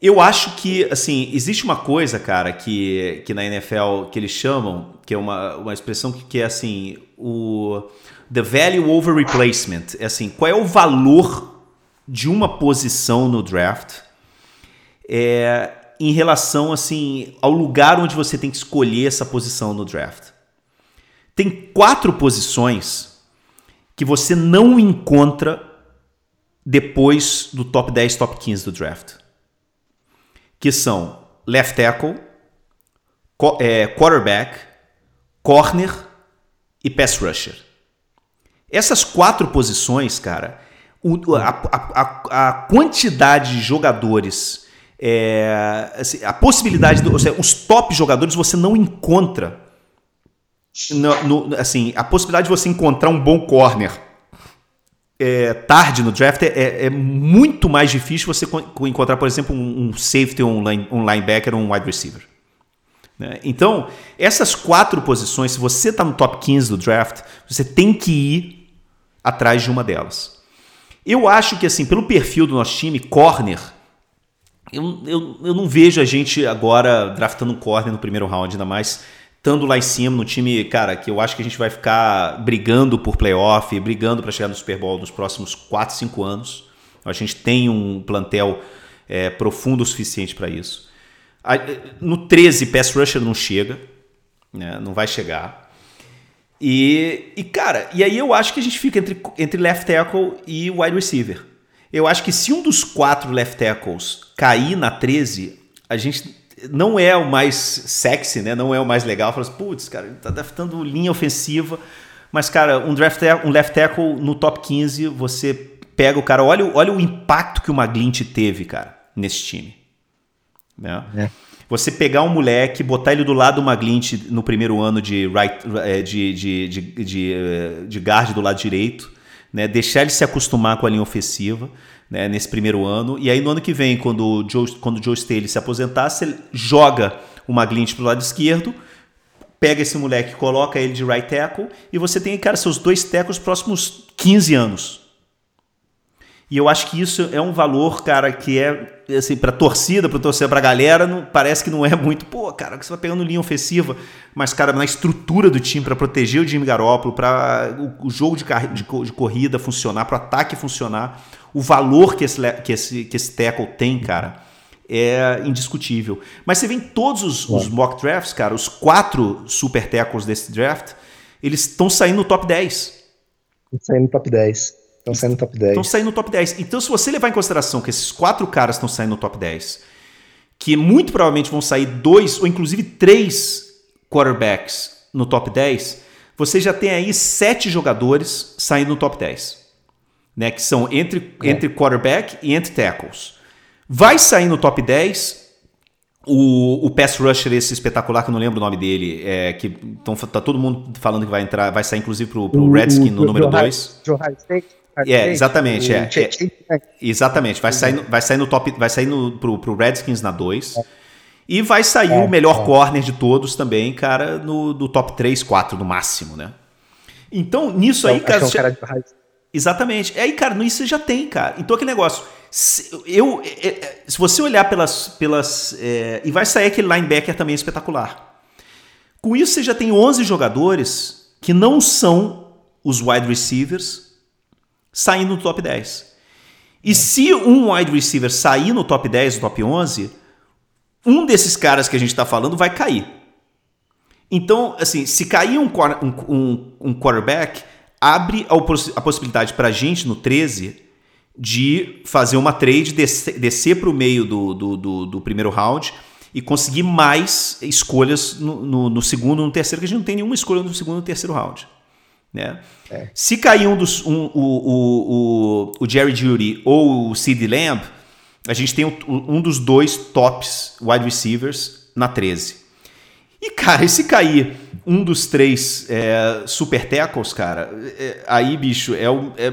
[SPEAKER 6] Eu acho que, assim, existe uma coisa, cara, que, que na NFL que eles chamam, que é uma, uma expressão que, que é assim, o the value over replacement. É assim, qual é o valor de uma posição no draft é, em relação, assim, ao lugar onde você tem que escolher essa posição no draft. Tem quatro posições que você não encontra depois do top 10, top 15 do draft que são left tackle, é, quarterback, corner e pass rusher. Essas quatro posições, cara, a, a, a quantidade de jogadores, é, assim, a possibilidade, de, seja, os top jogadores você não encontra. No, no, assim, a possibilidade de você encontrar um bom corner é, tarde no draft, é, é, muito mais difícil você encontrar, por exemplo, um, um safety, um, line, um linebacker ou um wide receiver. Né? Então, essas quatro posições, se você está no top 15 do draft, você tem que ir atrás de uma delas. Eu acho que, assim, pelo perfil do nosso time, corner, eu, eu, eu não vejo a gente agora draftando um corner no primeiro round, ainda mais estando lá em cima no time, cara, que eu acho que a gente vai ficar brigando por playoff, brigando para chegar no Super Bowl nos próximos 4, 5 anos. A gente tem um plantel é, profundo o suficiente para isso. No 13, Pass Rusher não chega, né? não vai chegar. E, e, cara, e aí eu acho que a gente fica entre, entre left tackle e wide receiver. Eu acho que se um dos quatro left tackles cair na 13, a gente não é o mais sexy, né? Não é o mais legal. Fala assim, putz, cara, ele tá draftando linha ofensiva. Mas, cara, um, draft, um left tackle no top 15, você pega o cara. Olha, olha o impacto que o McGlinch teve, cara, nesse time. Né? É. Você pegar um moleque, botar ele do lado do McGlinch no primeiro ano de, right, é, de, de, de, de, é, de guard do lado direito, né? deixar ele se acostumar com a linha ofensiva né? nesse primeiro ano. E aí no ano que vem, quando o Joe, quando o Joe Staley se aposentar, você joga o McGlinch pro lado esquerdo, pega esse moleque, coloca ele de right tackle e você tem, cara, seus dois tackles próximos 15 anos. E eu acho que isso é um valor, cara, que é assim, pra torcida, pra torcer pra galera, não, parece que não é muito, pô, cara, que você vai pegando linha ofensiva, mas, cara, na estrutura do time, para proteger o Jimmy Garoppolo, para o, o, jogo de, de, de corrida funcionar, para o ataque funcionar, o valor que esse, que esse, que esse tackle tem, cara, é indiscutível. Mas você vê em todos os, os mock drafts, cara, os quatro super tackles desse draft, eles estão saindo no top 10.
[SPEAKER 7] Estão saindo no top 10. Estão saindo no top 10.
[SPEAKER 6] Estão saindo no top 10. Então, se você levar em consideração que esses quatro caras estão saindo no top 10, que muito provavelmente vão sair dois ou inclusive três quarterbacks no top 10, você já tem aí sete jogadores saindo no top 10. Né, que são entre, é. entre quarterback e entre tackles. Vai sair no top 10 o, o pass rusher esse espetacular, que eu não lembro o nome dele, é, que tão, tá todo mundo falando que vai entrar, vai sair inclusive pro, pro Redskin no número 2. Joe State. É, exatamente, é, é, Exatamente, vai sair, vai sair no top, vai sair no, pro, pro Redskins na 2. E vai sair é, o melhor é. corner de todos também, cara, no do top 3, 4 no máximo, né? Então, nisso aí, cara. É um cara de... Exatamente. Aí, cara, nisso você já tem, cara. Então, aquele negócio. Se, eu, é, é, se você olhar pelas. pelas é, e vai sair aquele linebacker também espetacular. Com isso, você já tem 11 jogadores que não são os wide receivers saindo no top 10. E se um wide receiver sair no top 10, no top 11, um desses caras que a gente está falando vai cair. Então, assim, se cair um, um, um quarterback, abre a, possibilidade para a gente no 13 de fazer uma trade, descer, descer para o meio do, do, do, do, primeiro round e conseguir mais escolhas no, no, no segundo, no terceiro, que a gente não tem nenhuma escolha no segundo e no terceiro round. Né? É. Se cair um dos, um, o, o, o, Jerry Judy ou o Sid Lamb, a gente tem um dos dois tops wide receivers na 13. E, cara, e se cair um dos três é, super tackles, cara, é, aí, bicho, é, o, é,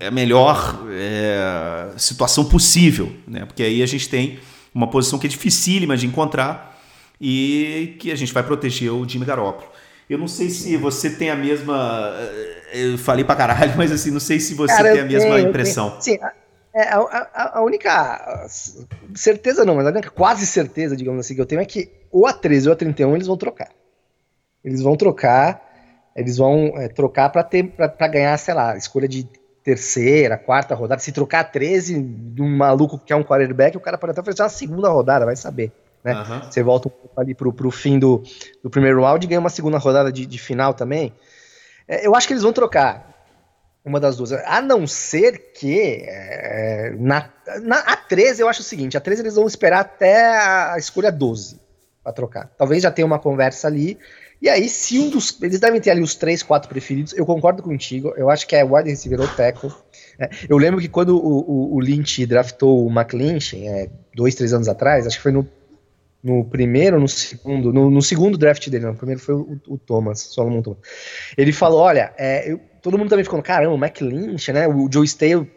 [SPEAKER 6] é a melhor é, situação possível, né? Porque aí a gente tem uma posição que é dificílima de encontrar e que a gente vai proteger o Jimmy Garoppolo. Eu não sei se você tem a mesma. Eh, eu falei pra caralho, [laughs] mas assim, não sei se você Cara, tem a mesma tenho, impressão.
[SPEAKER 7] Sim, é, a, a, a, única certeza não, mas a única quase certeza, digamos assim, que eu tenho é que ou a 13 ou a 31 eles vão trocar. Eles vão trocar, eles vão é, trocar para ter para ganhar, sei lá, escolha de terceira, quarta rodada. Se trocar a 13 de um maluco que é um quarterback, o cara pode até oferecer uma segunda rodada, vai saber. Né? Uhum. Você volta um pouco ali pro, pro fim do, do primeiro round e ganha uma segunda rodada de, de final também. É, eu acho que eles vão trocar uma das duas. A não ser que é, na, na, a 13 eu acho o seguinte: a 13 eles vão esperar até a escolha 12 para trocar. Talvez já tenha uma conversa ali. E aí, se um dos. Eles devem ter ali os três, quatro preferidos. Eu concordo contigo. Eu acho que é wide receiver ou tackle. É, eu lembro que quando o, o, o Lynch draftou o McClinchy, é, dois, três anos atrás, acho que foi no no primeiro, no segundo, no, no, segundo draft dele, no primeiro foi o, o Thomas, Solomon Thomas. Ele falou, olha, é, eu, todo mundo também ficou, caramba, o Mac Lynch, né, o Joe Stale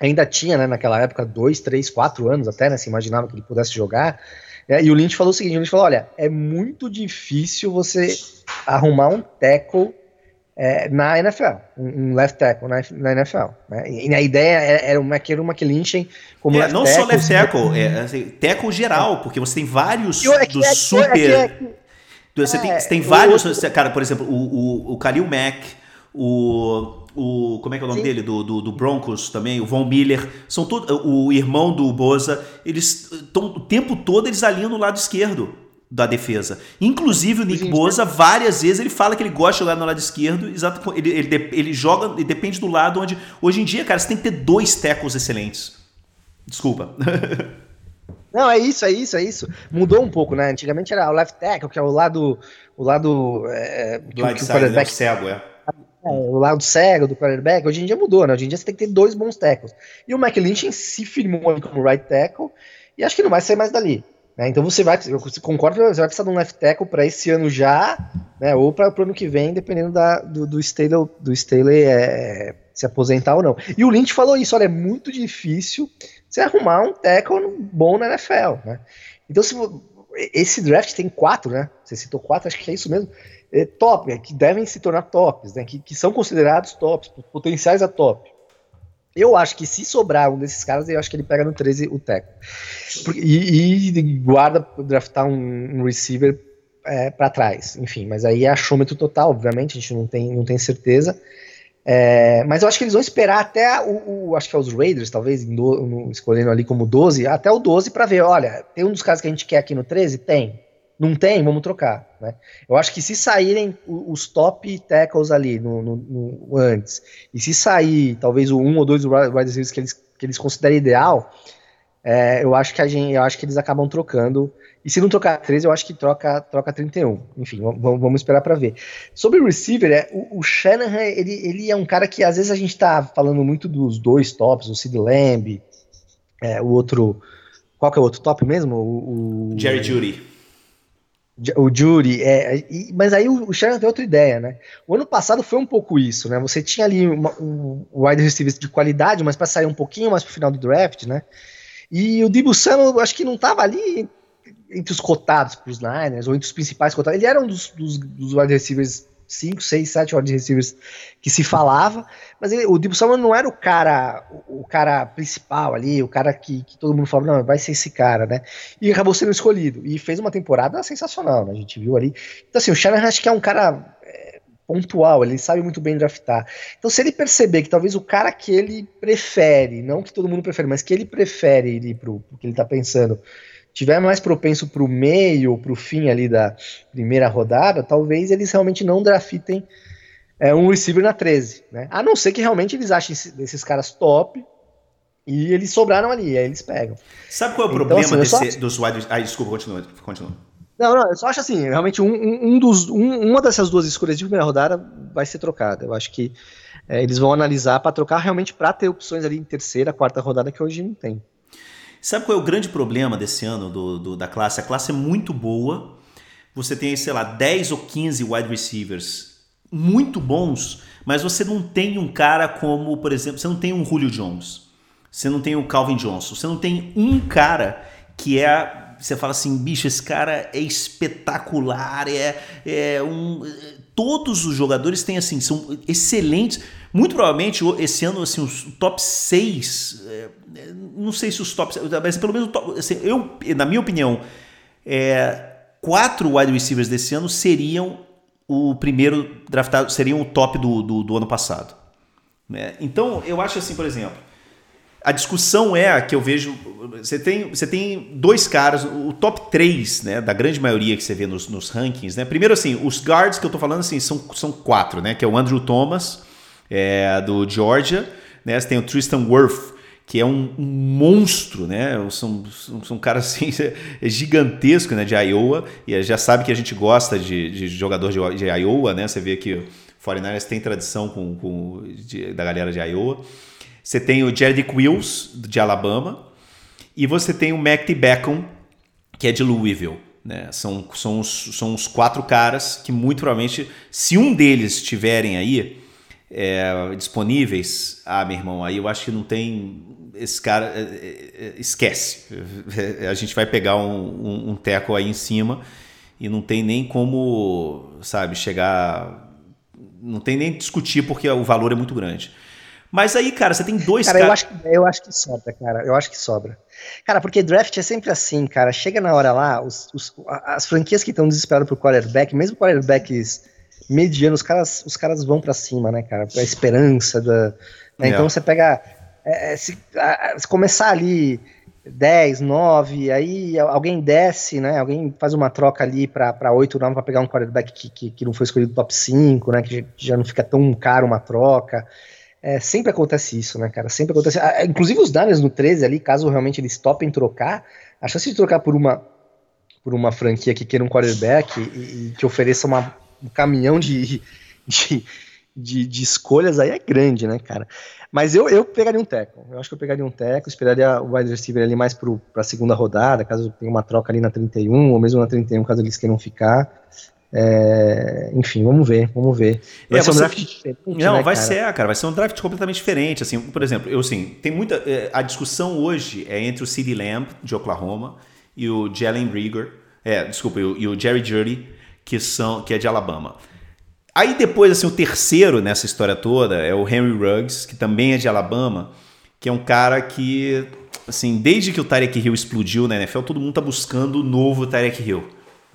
[SPEAKER 7] ainda tinha, né, naquela época, dois, três, quatro anos até, né, se imaginava que ele pudesse jogar, é, e o Lynch falou o seguinte, o Lynch falou, olha, é muito difícil você arrumar um tackle é, na NFL, um left tackle na, na NFL. Né? E, a ideia era uma, era uma que linchem como
[SPEAKER 6] é, left não tackle. Só left tackle, é, assim, tackle geral, porque você tem vários eu, é é super... É você, tem, você tem vários, outro... cara, por exemplo, o, o, o Khalil Mack, o, o como é que é o nome Sim. dele do, do, do, Broncos também o Von Miller são todo o irmão do Boza eles estão o tempo todo eles alinham no lado esquerdo da defesa. Inclusive o Nick Boza, várias vezes, ele fala que ele gosta de jogar no lado esquerdo, exato, ele, ele, ele joga, ele depende do lado onde. Hoje em dia, cara, você tem que ter dois tackles excelentes. Desculpa. [laughs]
[SPEAKER 7] Não, é isso, é isso, é isso. Mudou um pouco, né? Antigamente era o left tackle, que é o lado. O lado. É,
[SPEAKER 6] do lado side, né? cego, é.
[SPEAKER 7] é. O lado cego do quarterback, hoje em dia mudou, né? Hoje em dia você tem que ter dois bons tackles. E o McLinch se firmou como right tackle, e acho que não vai sair mais dali. Né? Então você vai, eu concordo, você vai precisar de um left tackle para esse ano já, né? Ou para o ano que vem, dependendo da, do, do Staley, do Staley é, se aposentar ou não. E o Lynch falou isso: olha, é muito difícil você arrumar um tackle bom na NFL, né? Então, se, esse draft tem quatro, né? Você citou quatro, acho que é isso mesmo. É, top, é, que devem se tornar tops, né? Que, que são considerados tops, potenciais a top. Eu acho que se sobrar um desses caras, eu acho que ele pega no 13 o tackle. E, e guarda draftar um, um receiver é, para trás. Enfim, mas aí é achômetro total, obviamente, a gente não tem, não tem certeza. É, mas eu acho que eles vão esperar até o, o acho que é os Raiders, talvez, do, no, escolhendo ali como 12, até o 12 para ver, olha, tem um dos caras que a gente quer aqui no 13? Tem. Não tem? Vamos trocar. Né? Eu acho que se saírem os top tackles ali no, no, no antes, e se sair talvez o um ou dois wide receivers que eles, que eles considerem ideal, é, eu acho que a gente, eu acho que eles acabam trocando e se não trocar 13, eu acho que troca, troca 31. Enfim, vamos, esperar para ver. Sobre o receiver, é, o, o, Shanahan, ele, ele é um cara que às vezes a gente tá falando muito dos dois tops, o Sid Lamb, é, o outro. Qual que é o outro top mesmo? O,
[SPEAKER 6] o Jerry Judy.
[SPEAKER 7] O Judy, é, mas aí o, o tem outra ideia, né? O ano passado foi um pouco isso, né? Você tinha ali uma, um wide receiver de qualidade, mas para sair um pouquinho mais pro final do draft, né? E o Samuel, acho que não tava ali entre os cotados para os Niners, ou entre os principais cotados. Ele era um dos, dos, dos wide receivers 5, 6, 7 wide receivers que se falava, mas ele, o Debo Samuel não era o cara o, cara principal ali, o cara que, que, todo mundo falava, não, vai ser esse cara, né? E acabou sendo escolhido, e fez uma temporada sensacional, né? A gente viu ali. Então assim, o Shanahan acho que é um cara é, pontual, ele sabe muito bem draftar. Então se ele perceber que talvez o cara que ele prefere, não que todo mundo prefere, mas que ele prefere ir pro, pro que ele tá pensando, tiver mais propenso para o meio, para o fim ali da primeira rodada, talvez eles realmente não draftem é, um receiver na 13, né? A não ser que realmente eles achem esses caras top e eles sobraram ali, aí eles pegam.
[SPEAKER 6] Sabe qual é o então, problema assim, desse, dos wide... Ah, desculpa, continua, continua.
[SPEAKER 7] Não, não, eu só acho assim, realmente um, um dos, um, uma dessas duas escolhas de primeira rodada vai ser trocada. Eu acho que é, eles vão analisar para trocar realmente para ter opções ali em terceira, quarta rodada que hoje não tem.
[SPEAKER 6] Sabe qual é o grande problema desse ano do, do, da classe? A classe é muito boa. Você tem, sei lá, 10 ou 15 wide receivers muito bons, mas você não tem um cara como, por exemplo, você não tem um Julio Jones, você não tem o um Calvin Johnson, você não tem um cara que é. Você fala assim, bicho, esse cara é espetacular, é, é um. Todos os jogadores têm assim, são excelentes. Muito provavelmente esse ano assim, os top 6 não sei se os tops, mas pelo menos assim, eu, na minha opinião, é, quatro wide receivers desse ano seriam o primeiro draftado, seriam o top do, do, do ano passado. Né? Então, eu acho assim, por exemplo, a discussão é que eu vejo. Você tem, você tem dois caras, o top 3, né? Da grande maioria que você vê nos, nos rankings, né? Primeiro, assim, os guards que eu tô falando assim, são, são quatro, né? Que é o Andrew Thomas, é, do Georgia, né? Você tem o Tristan Wirth, que é um, um, monstro, né? São, são, são caras [laughs] assim, é gigantesco, né? De Iowa, e já sabe que a gente gosta de, de jogador de, de Iowa, né? Você vê que o 49ers tem tradição com, com de, da galera de Iowa. Você tem o Jared Wills, de Alabama, e você tem o Mac Beckham, que é de Louisville. Né? São, são, os, são os quatro caras que muito provavelmente, se um deles estiverem aí, é, disponíveis, ah, meu irmão, aí eu acho que não tem. Esse cara é, é, é esquece. [laughs] A gente vai pegar um, um, um, teco aí em cima e não tem nem como, sabe, chegar. Não tem nem discutir porque o valor é muito grande. Mas aí, cara, você tem dois
[SPEAKER 7] cara. eu, acho, eu acho que sobra, cara. Eu acho que sobra. Cara, porque draft é sempre assim, cara. Chega na hora lá, os, os as franquias que estão desesperadas por quarterback, mesmo quarterbacks mediano, os caras, os caras vão para cima, né, cara? A esperança da. Né? Então você pega. É, é, se, a, se, começar ali 10, 9, aí alguém desce, né? Alguém faz uma troca ali para 8, 9 para pegar um quarterback que, que, que, não foi escolhido top 5, né? Que já não fica tão caro uma troca. É, sempre acontece isso, né, cara? Sempre acontece. Ah, inclusive os Niners no 13 ali, caso realmente eles topem trocar, a chance de trocar por uma por uma franquia que queira um quarterback e, e que ofereça uma, um caminhão de, de, de, de, escolhas aí é grande, né, cara? Mas eu, eu pegaria um teco. Eu acho que eu pegaria um teco, esperaria o wide receiver ali mais para a segunda rodada, caso tenha uma troca ali na 31, ou mesmo na 31, caso eles queiram ficar. É, enfim, vamos ver, vamos ver.
[SPEAKER 6] Vai é, ser um draft diferente. Não, né, vai cara? ser, cara, vai ser um draft completamente diferente. Assim, por exemplo, eu assim, tem muita. É, a discussão hoje é entre o CeeDee Lamb, de Oklahoma, e o Jalen Rieger, é, desculpa, e o, e o Jerry Judy, que, são, que é de Alabama. Aí depois, assim, o terceiro nessa história toda é o Henry Ruggs, que também é de Alabama, que é um cara que, assim, desde que o Tarek Hill explodiu na NFL, todo mundo tá buscando o novo Tarek Hill.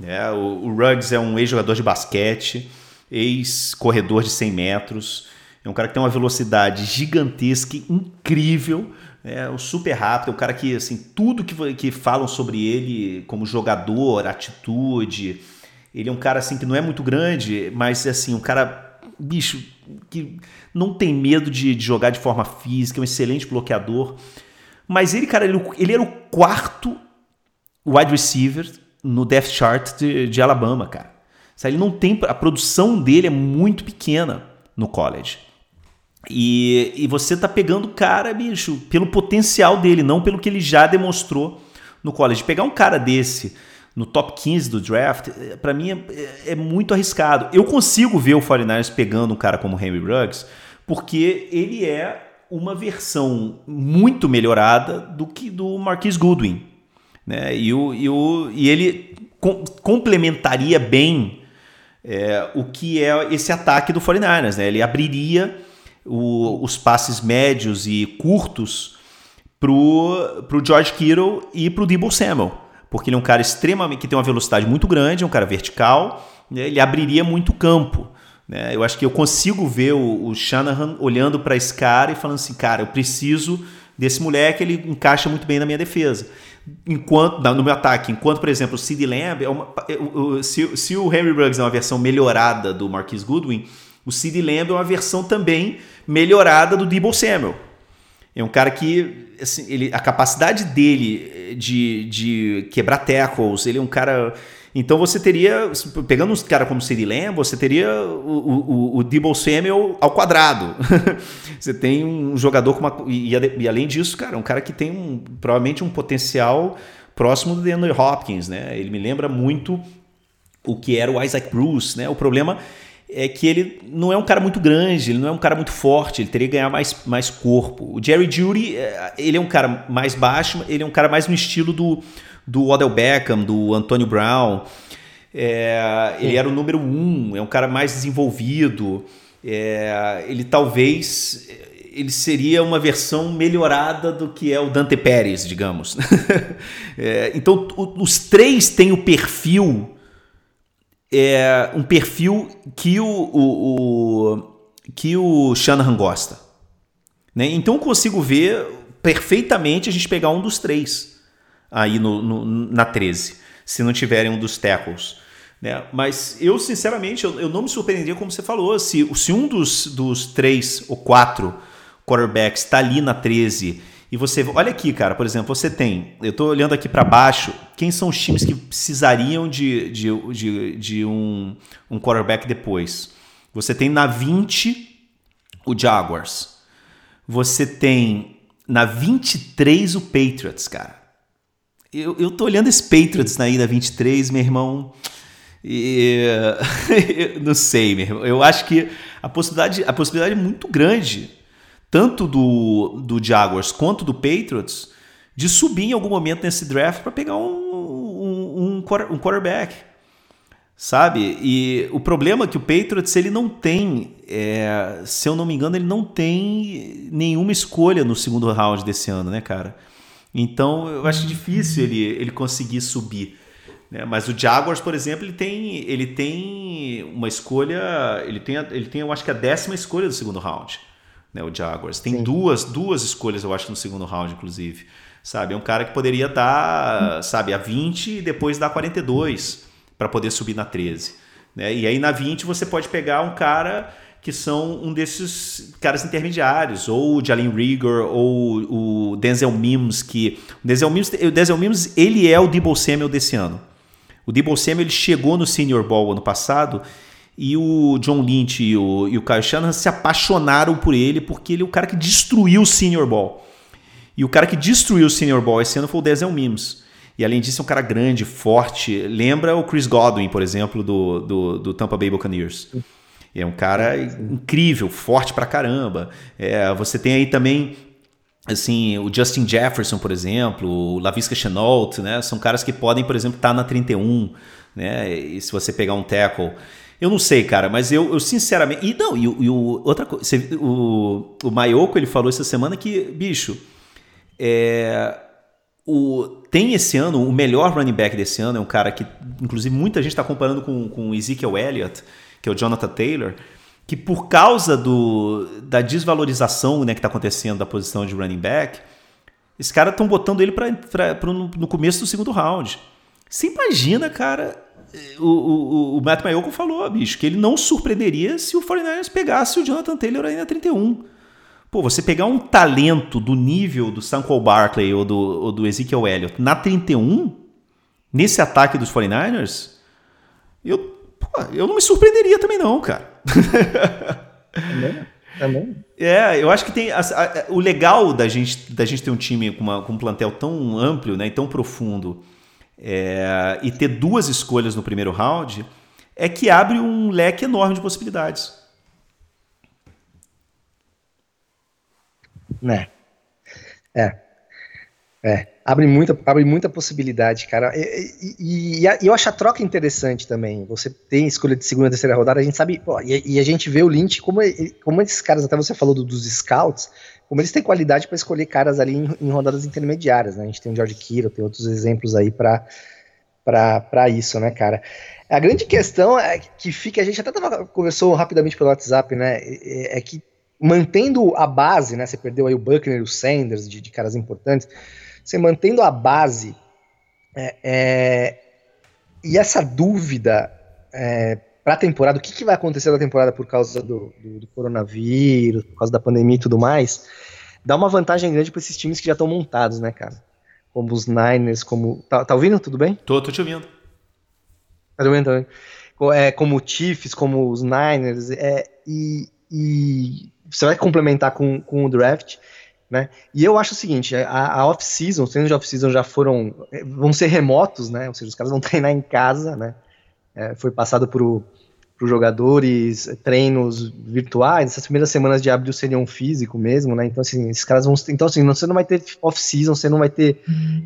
[SPEAKER 6] É, o, o Ruggs é um ex-jogador de basquete, ex-corredor de 100 metros, é um cara que tem uma velocidade gigantesca, incrível, é um super rápido, é um cara que, assim, tudo que, que falam sobre ele como jogador, atitude, ele é um cara, assim, que não é muito grande, mas, assim, um cara, bicho, que não tem medo de, de jogar de forma física, é um excelente bloqueador. Mas ele, cara, ele, ele era o quarto wide receiver no depth chart de, de Alabama, cara. Ele não tem. A produção dele é muito pequena no college. E, e você tá pegando o cara, bicho, pelo potencial dele, não pelo que ele já demonstrou no college. Pegar um cara desse no top 15 do draft, eh, para mim é, é, muito arriscado. Eu consigo ver o 49ers pegando um cara como Henry Ruggs, porque ele é uma versão muito melhorada do que do Marquis Goodwin. Né? E, o, e, o, e ele com, complementaria bem é, o que é esse ataque do 49ers. Né? Ele abriria o, os passes médios e curtos para o George Kittle e para o Debo Samuel. Porque ele é um cara extremamente que tem uma velocidade muito grande, é um cara vertical, né? ele abriria muito campo. Né? Eu acho que eu consigo ver o, o Shanahan olhando para esse cara e falando assim, cara, eu preciso desse moleque, ele encaixa muito bem na minha defesa enquanto no meu ataque, enquanto, por exemplo, o Sid Lamb é uma, é, se, se o Henry Ruggs é uma versão melhorada do Marquis Goodwin, o Sid Lamb é uma versão também melhorada do Debo Samuel. É um cara que assim, ele, a capacidade dele de, de quebrar tackles, ele é um cara então você teria, pegando um cara como City Lamb, você teria o, o, o Debo Samuel ao quadrado. [laughs] você tem um jogador com uma. E, e, além disso, cara, um cara que tem um, provavelmente um potencial próximo do DeAndre Hopkins, né? Ele me lembra muito o que era o Isaac Bruce, né? O problema é que ele não é um cara muito grande, ele não é um cara muito forte, ele teria que ganhar mais, mais corpo. O Jerry Judy, é, ele é um cara mais baixo, ele é um cara mais no estilo do do Odell Beckham, do Antonio Brown. É, ele era o número um, é um cara mais desenvolvido. É, ele talvez ele seria uma versão melhorada do que é o Dante Pérez, digamos. [laughs] é, então os três têm o perfil, é, um perfil que o, o, o, que o Shanahan gosta. Né? Então eu consigo ver perfeitamente a gente pegar um dos três aí no, no, na 13, se não tiverem um dos tackles. Né? Mas eu, sinceramente, eu, eu, não me surpreenderia, como você falou, se, se um dos, dos três ou quatro quarterbacks está ali na 13 e você. Olha aqui, cara, por exemplo, você tem. Eu estou olhando aqui para baixo. Quem são os times que precisariam de, de, de, de um, um quarterback depois? Você tem na 20 o Jaguars. Você tem na 23 o Patriots, cara eu, eu tô olhando esse Patriots na ida 23, meu irmão. E, [laughs] não sei, meu irmão. Eu acho que a possibilidade, a possibilidade é muito grande, tanto do, do Jaguars quanto do Patriots, de subir em algum momento nesse draft para pegar um, um, quarterback. Sabe? E o problema é que o Patriots ele não tem, é, se eu não me engano, ele não tem nenhuma escolha no segundo round desse ano, né, cara? Então eu acho difícil ele, ele conseguir subir. Né? Mas o Jaguars, por exemplo, ele tem, ele tem uma escolha, ele tem, ele tem, eu acho que a décima escolha do segundo round. Né? O Jaguars tem duas, duas escolhas, eu acho, no segundo round, inclusive. Sabe? É um cara que poderia dar, sabe, a 20 e depois dar 42 para poder subir na 13. Né? E aí na 20 você pode pegar um cara que são um desses caras intermediários, ou o Jalen Rigor, ou o Denzel Mims, que o Denzel Mims, o Denzel Mims ele é o Debo Samuel desse ano. O Debo Samuel ele chegou no Senior Bowl ano passado e o John Lynch e o, e o Kyle Shanahan se apaixonaram por ele porque ele é o cara que destruiu o Senior Bowl. E o cara que destruiu o Senior Bowl esse ano foi o Denzel Mims. E além disso, é um cara grande, forte. Lembra o Chris Godwin, por exemplo, do, do, do Tampa Bay Buccaneers. É um cara incrível, forte pra caramba. É, você tem aí também assim, o Justin Jefferson, por exemplo, o Lavisca Chenault, né? São caras que podem, por exemplo, estar tá na 31, né? E se você pegar um tackle. Eu não sei, cara, mas eu, eu sinceramente. E não, e, e o, outra coisa. O, o Mayoko, ele falou essa semana que, bicho, é, o, tem esse ano, o melhor running back desse ano é um cara que, inclusive, muita gente está comparando com, com Ezekiel Elliott, que é o Jonathan Taylor, que por causa do, da desvalorização né, que está acontecendo da posição de running back, esses caras estão botando ele pra, pra, pra, no, começo do segundo round. Você imagina, cara, o, o, o Matt Mayoko falou, bicho, que ele não surpreenderia se o 49ers pegasse o Jonathan Taylor aí na 31. Pô, você pegar um talento do nível do Samuel Barkley ou do, ou do Ezekiel Elliott na 31, nesse ataque dos 49ers, eu, pô, eu não me surpreenderia também não, cara.
[SPEAKER 7] Também. Também.
[SPEAKER 6] É, eu acho que tem. A, a, o legal da gente, da gente ter um time com, uma, com um plantel tão amplo né, e tão profundo é, e ter duas escolhas no primeiro round é que abre um leque enorme de possibilidades.
[SPEAKER 7] Né? É. É. Abre muita, abre muita possibilidade, cara. E, e, e, eu acho a troca interessante também. Você tem escolha de segunda, terceira rodada, a gente sabe. Pô, e, e, a gente vê o Lynch, como, como esses caras, até você falou do, dos scouts, como eles têm qualidade para escolher caras ali em, em, rodadas intermediárias, né? A gente tem o George Kittle, tem outros exemplos aí para isso, né, cara? A grande questão é que fica, a gente até tava, conversou rapidamente pelo WhatsApp, né? É, é que mantendo a base, né? Você perdeu aí o Buckner, o Sanders, de, de caras importantes. Você mantendo a base é, é, e essa dúvida é, para a temporada, o que, que, vai acontecer na temporada por causa do, do, do, coronavírus, por causa da pandemia e tudo mais, dá uma vantagem grande para esses times que já estão montados, né, cara? Como os Niners, como. Tá, tá ouvindo? Tudo bem?
[SPEAKER 6] Tô, tô te ouvindo.
[SPEAKER 7] Tá ouvindo também? É, como o Chiefs, como os Niners, é, e, e você vai complementar com, com o draft, né? E eu acho o seguinte, a, a off-season, os treinos de off-season já foram, eh, vão ser remotos, né? Ou seja, os caras vão [laughs] treinar em casa, né? É, foi passado para os jogadores treinos virtuais, essas primeiras semanas de abril seriam físico mesmo, né? Então, assim, esses caras vão. Então, assim, você não vai ter off-season, você não vai ter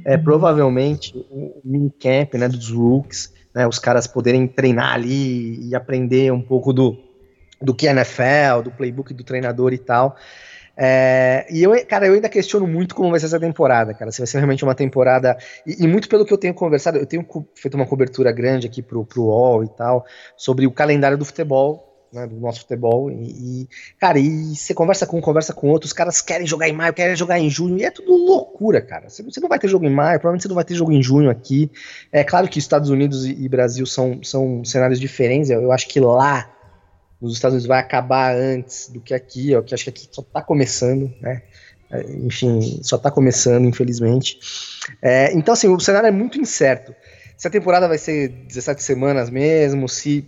[SPEAKER 7] é, provavelmente o mini camp né, dos rooks, né? Os caras poderem treinar ali e aprender um pouco do do que a NFL, do playbook do treinador e tal. É, e eu, cara, eu ainda questiono muito como vai ser essa temporada, cara. Se vai ser realmente uma temporada. E, e, muito pelo que eu tenho conversado, eu tenho feito uma cobertura grande aqui pro, pro UOL e tal, sobre o calendário do futebol, né, do nosso futebol. E, e, cara, e você conversa com um, conversa com outro, os caras querem jogar em maio, querem jogar em junho, e é tudo loucura, cara. Você, você não vai ter jogo em maio, provavelmente você não vai ter jogo em junho aqui. É claro que Estados Unidos e, e Brasil são, são cenários diferentes, eu, eu acho que lá nos Estados Unidos vai acabar antes do que aqui, ó, que acho que aqui só está começando, né? É, enfim, só está começando, infelizmente. É, então, assim, o cenário é muito incerto. Se a temporada vai ser 17 semanas mesmo, se.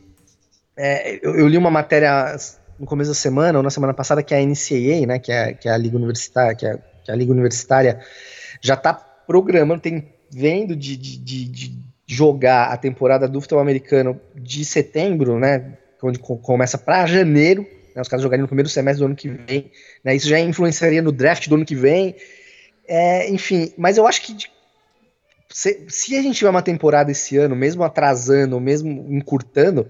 [SPEAKER 7] É, eu, eu, li uma matéria no começo da semana, ou na semana passada, que a NCAA, né, que é, que é a Liga Universitária, que é, que é a Liga Universitária, já está programando, tem vendo de, de, de, de jogar a temporada do futebol americano de setembro, né, onde começa para janeiro, né, os caras jogarem no primeiro semestre do ano que vem, né, isso já influenciaria no draft do ano que vem, é, enfim, mas eu acho que se, se, a gente tiver uma temporada esse ano, mesmo atrasando, mesmo encurtando,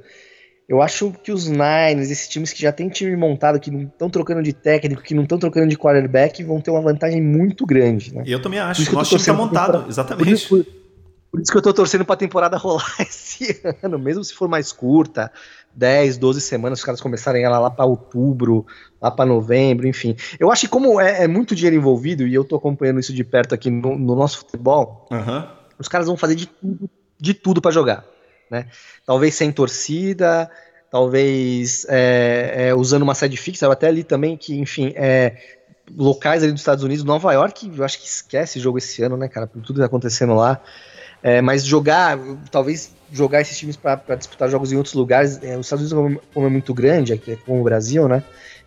[SPEAKER 7] eu acho que os Niners, esses times que já tem time montado, que não estão trocando de técnico, que não estão trocando de quarterback, vão ter uma vantagem muito grande. Né?
[SPEAKER 6] Eu também acho. O nosso time está montado, exatamente. Por,
[SPEAKER 7] Por isso que eu tô torcendo pra temporada [laughs] rolar esse ano, mesmo se for mais curta, 10, 12 semanas, os caras começarem ela lá para outubro, lá para novembro, enfim. Eu acho que como é, é, muito dinheiro envolvido, e eu tô acompanhando isso de perto aqui no, no nosso futebol,
[SPEAKER 6] uhum.
[SPEAKER 7] os caras vão fazer de tudo, de tudo para jogar, né? Talvez sem torcida, talvez é, é, usando uma sede fixa, eu até ali também que, enfim, é, locais ali dos Estados Unidos, Nova York, eu acho que esquece jogo esse ano, né, cara, por tudo que tá acontecendo lá. É, mas jogar, talvez jogar esses times para disputar jogos em outros lugares, é, os Estados Unidos, como é muito grande, aqui, como o Brasil, né?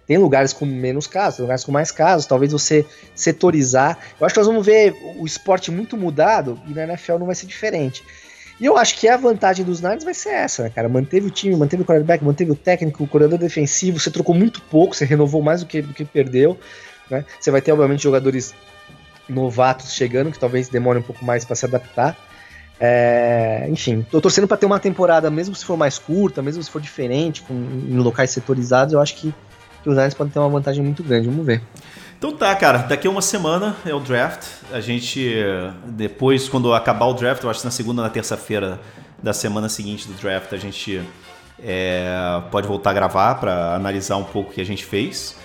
[SPEAKER 7] Tem lugares com menos casos, lugares com mais casos, talvez você setorizar. Eu acho que nós vamos ver o esporte muito mudado e na NFL não vai ser diferente. E eu acho que a vantagem dos Niners vai ser essa, né, cara? Manteve o time, manteve o quarterback, manteve o técnico, o corredor defensivo, você trocou muito pouco, você renovou mais do que, do que perdeu. Né? Você vai ter, obviamente, jogadores novatos chegando, que talvez demore um pouco mais para se adaptar. É, enfim, tô torcendo para ter uma temporada, mesmo se for mais curta, mesmo se for diferente, com, em locais setorizados, eu acho que, que os Niners podem ter uma vantagem muito grande. Vamos ver.
[SPEAKER 6] Então tá, cara, daqui a uma semana é o draft. A gente, depois, quando acabar o draft, eu acho que na segunda na terça-feira da semana seguinte do draft, a gente é, pode voltar a gravar para analisar um pouco o que a gente fez.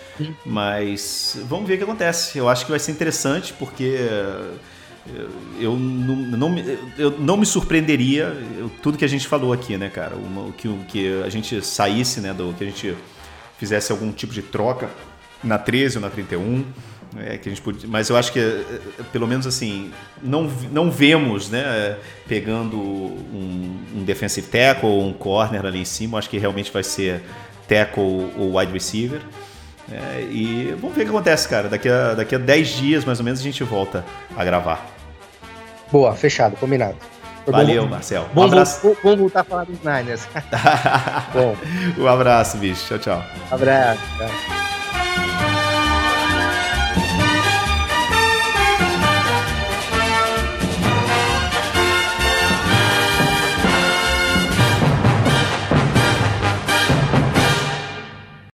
[SPEAKER 6] Mas vamos ver o que acontece. Eu acho que vai ser interessante porque eu não, não, eu não me surpreenderia eu, tudo que a gente falou aqui, né, cara? Uma, que, que a gente saísse, né, do que a gente fizesse algum tipo de troca na 13 ou na 31. É, que a gente podia, mas eu acho que, é, pelo menos assim, não, não vemos né, pegando um, um defensive tackle ou um corner ali em cima. Acho que realmente vai ser tackle ou wide receiver. É, e vamos ver o que acontece, cara. Daqui a, daqui a 10 dias, mais ou menos, a gente volta a gravar.
[SPEAKER 7] Boa, fechado, combinado.
[SPEAKER 6] Valeu, bom, Marcel.
[SPEAKER 7] Um bom, abraço. Vamos voltar a falar dos Niners. [laughs]
[SPEAKER 6] bom. Um abraço, bicho. Tchau, tchau.
[SPEAKER 7] Um abraço. Tchau.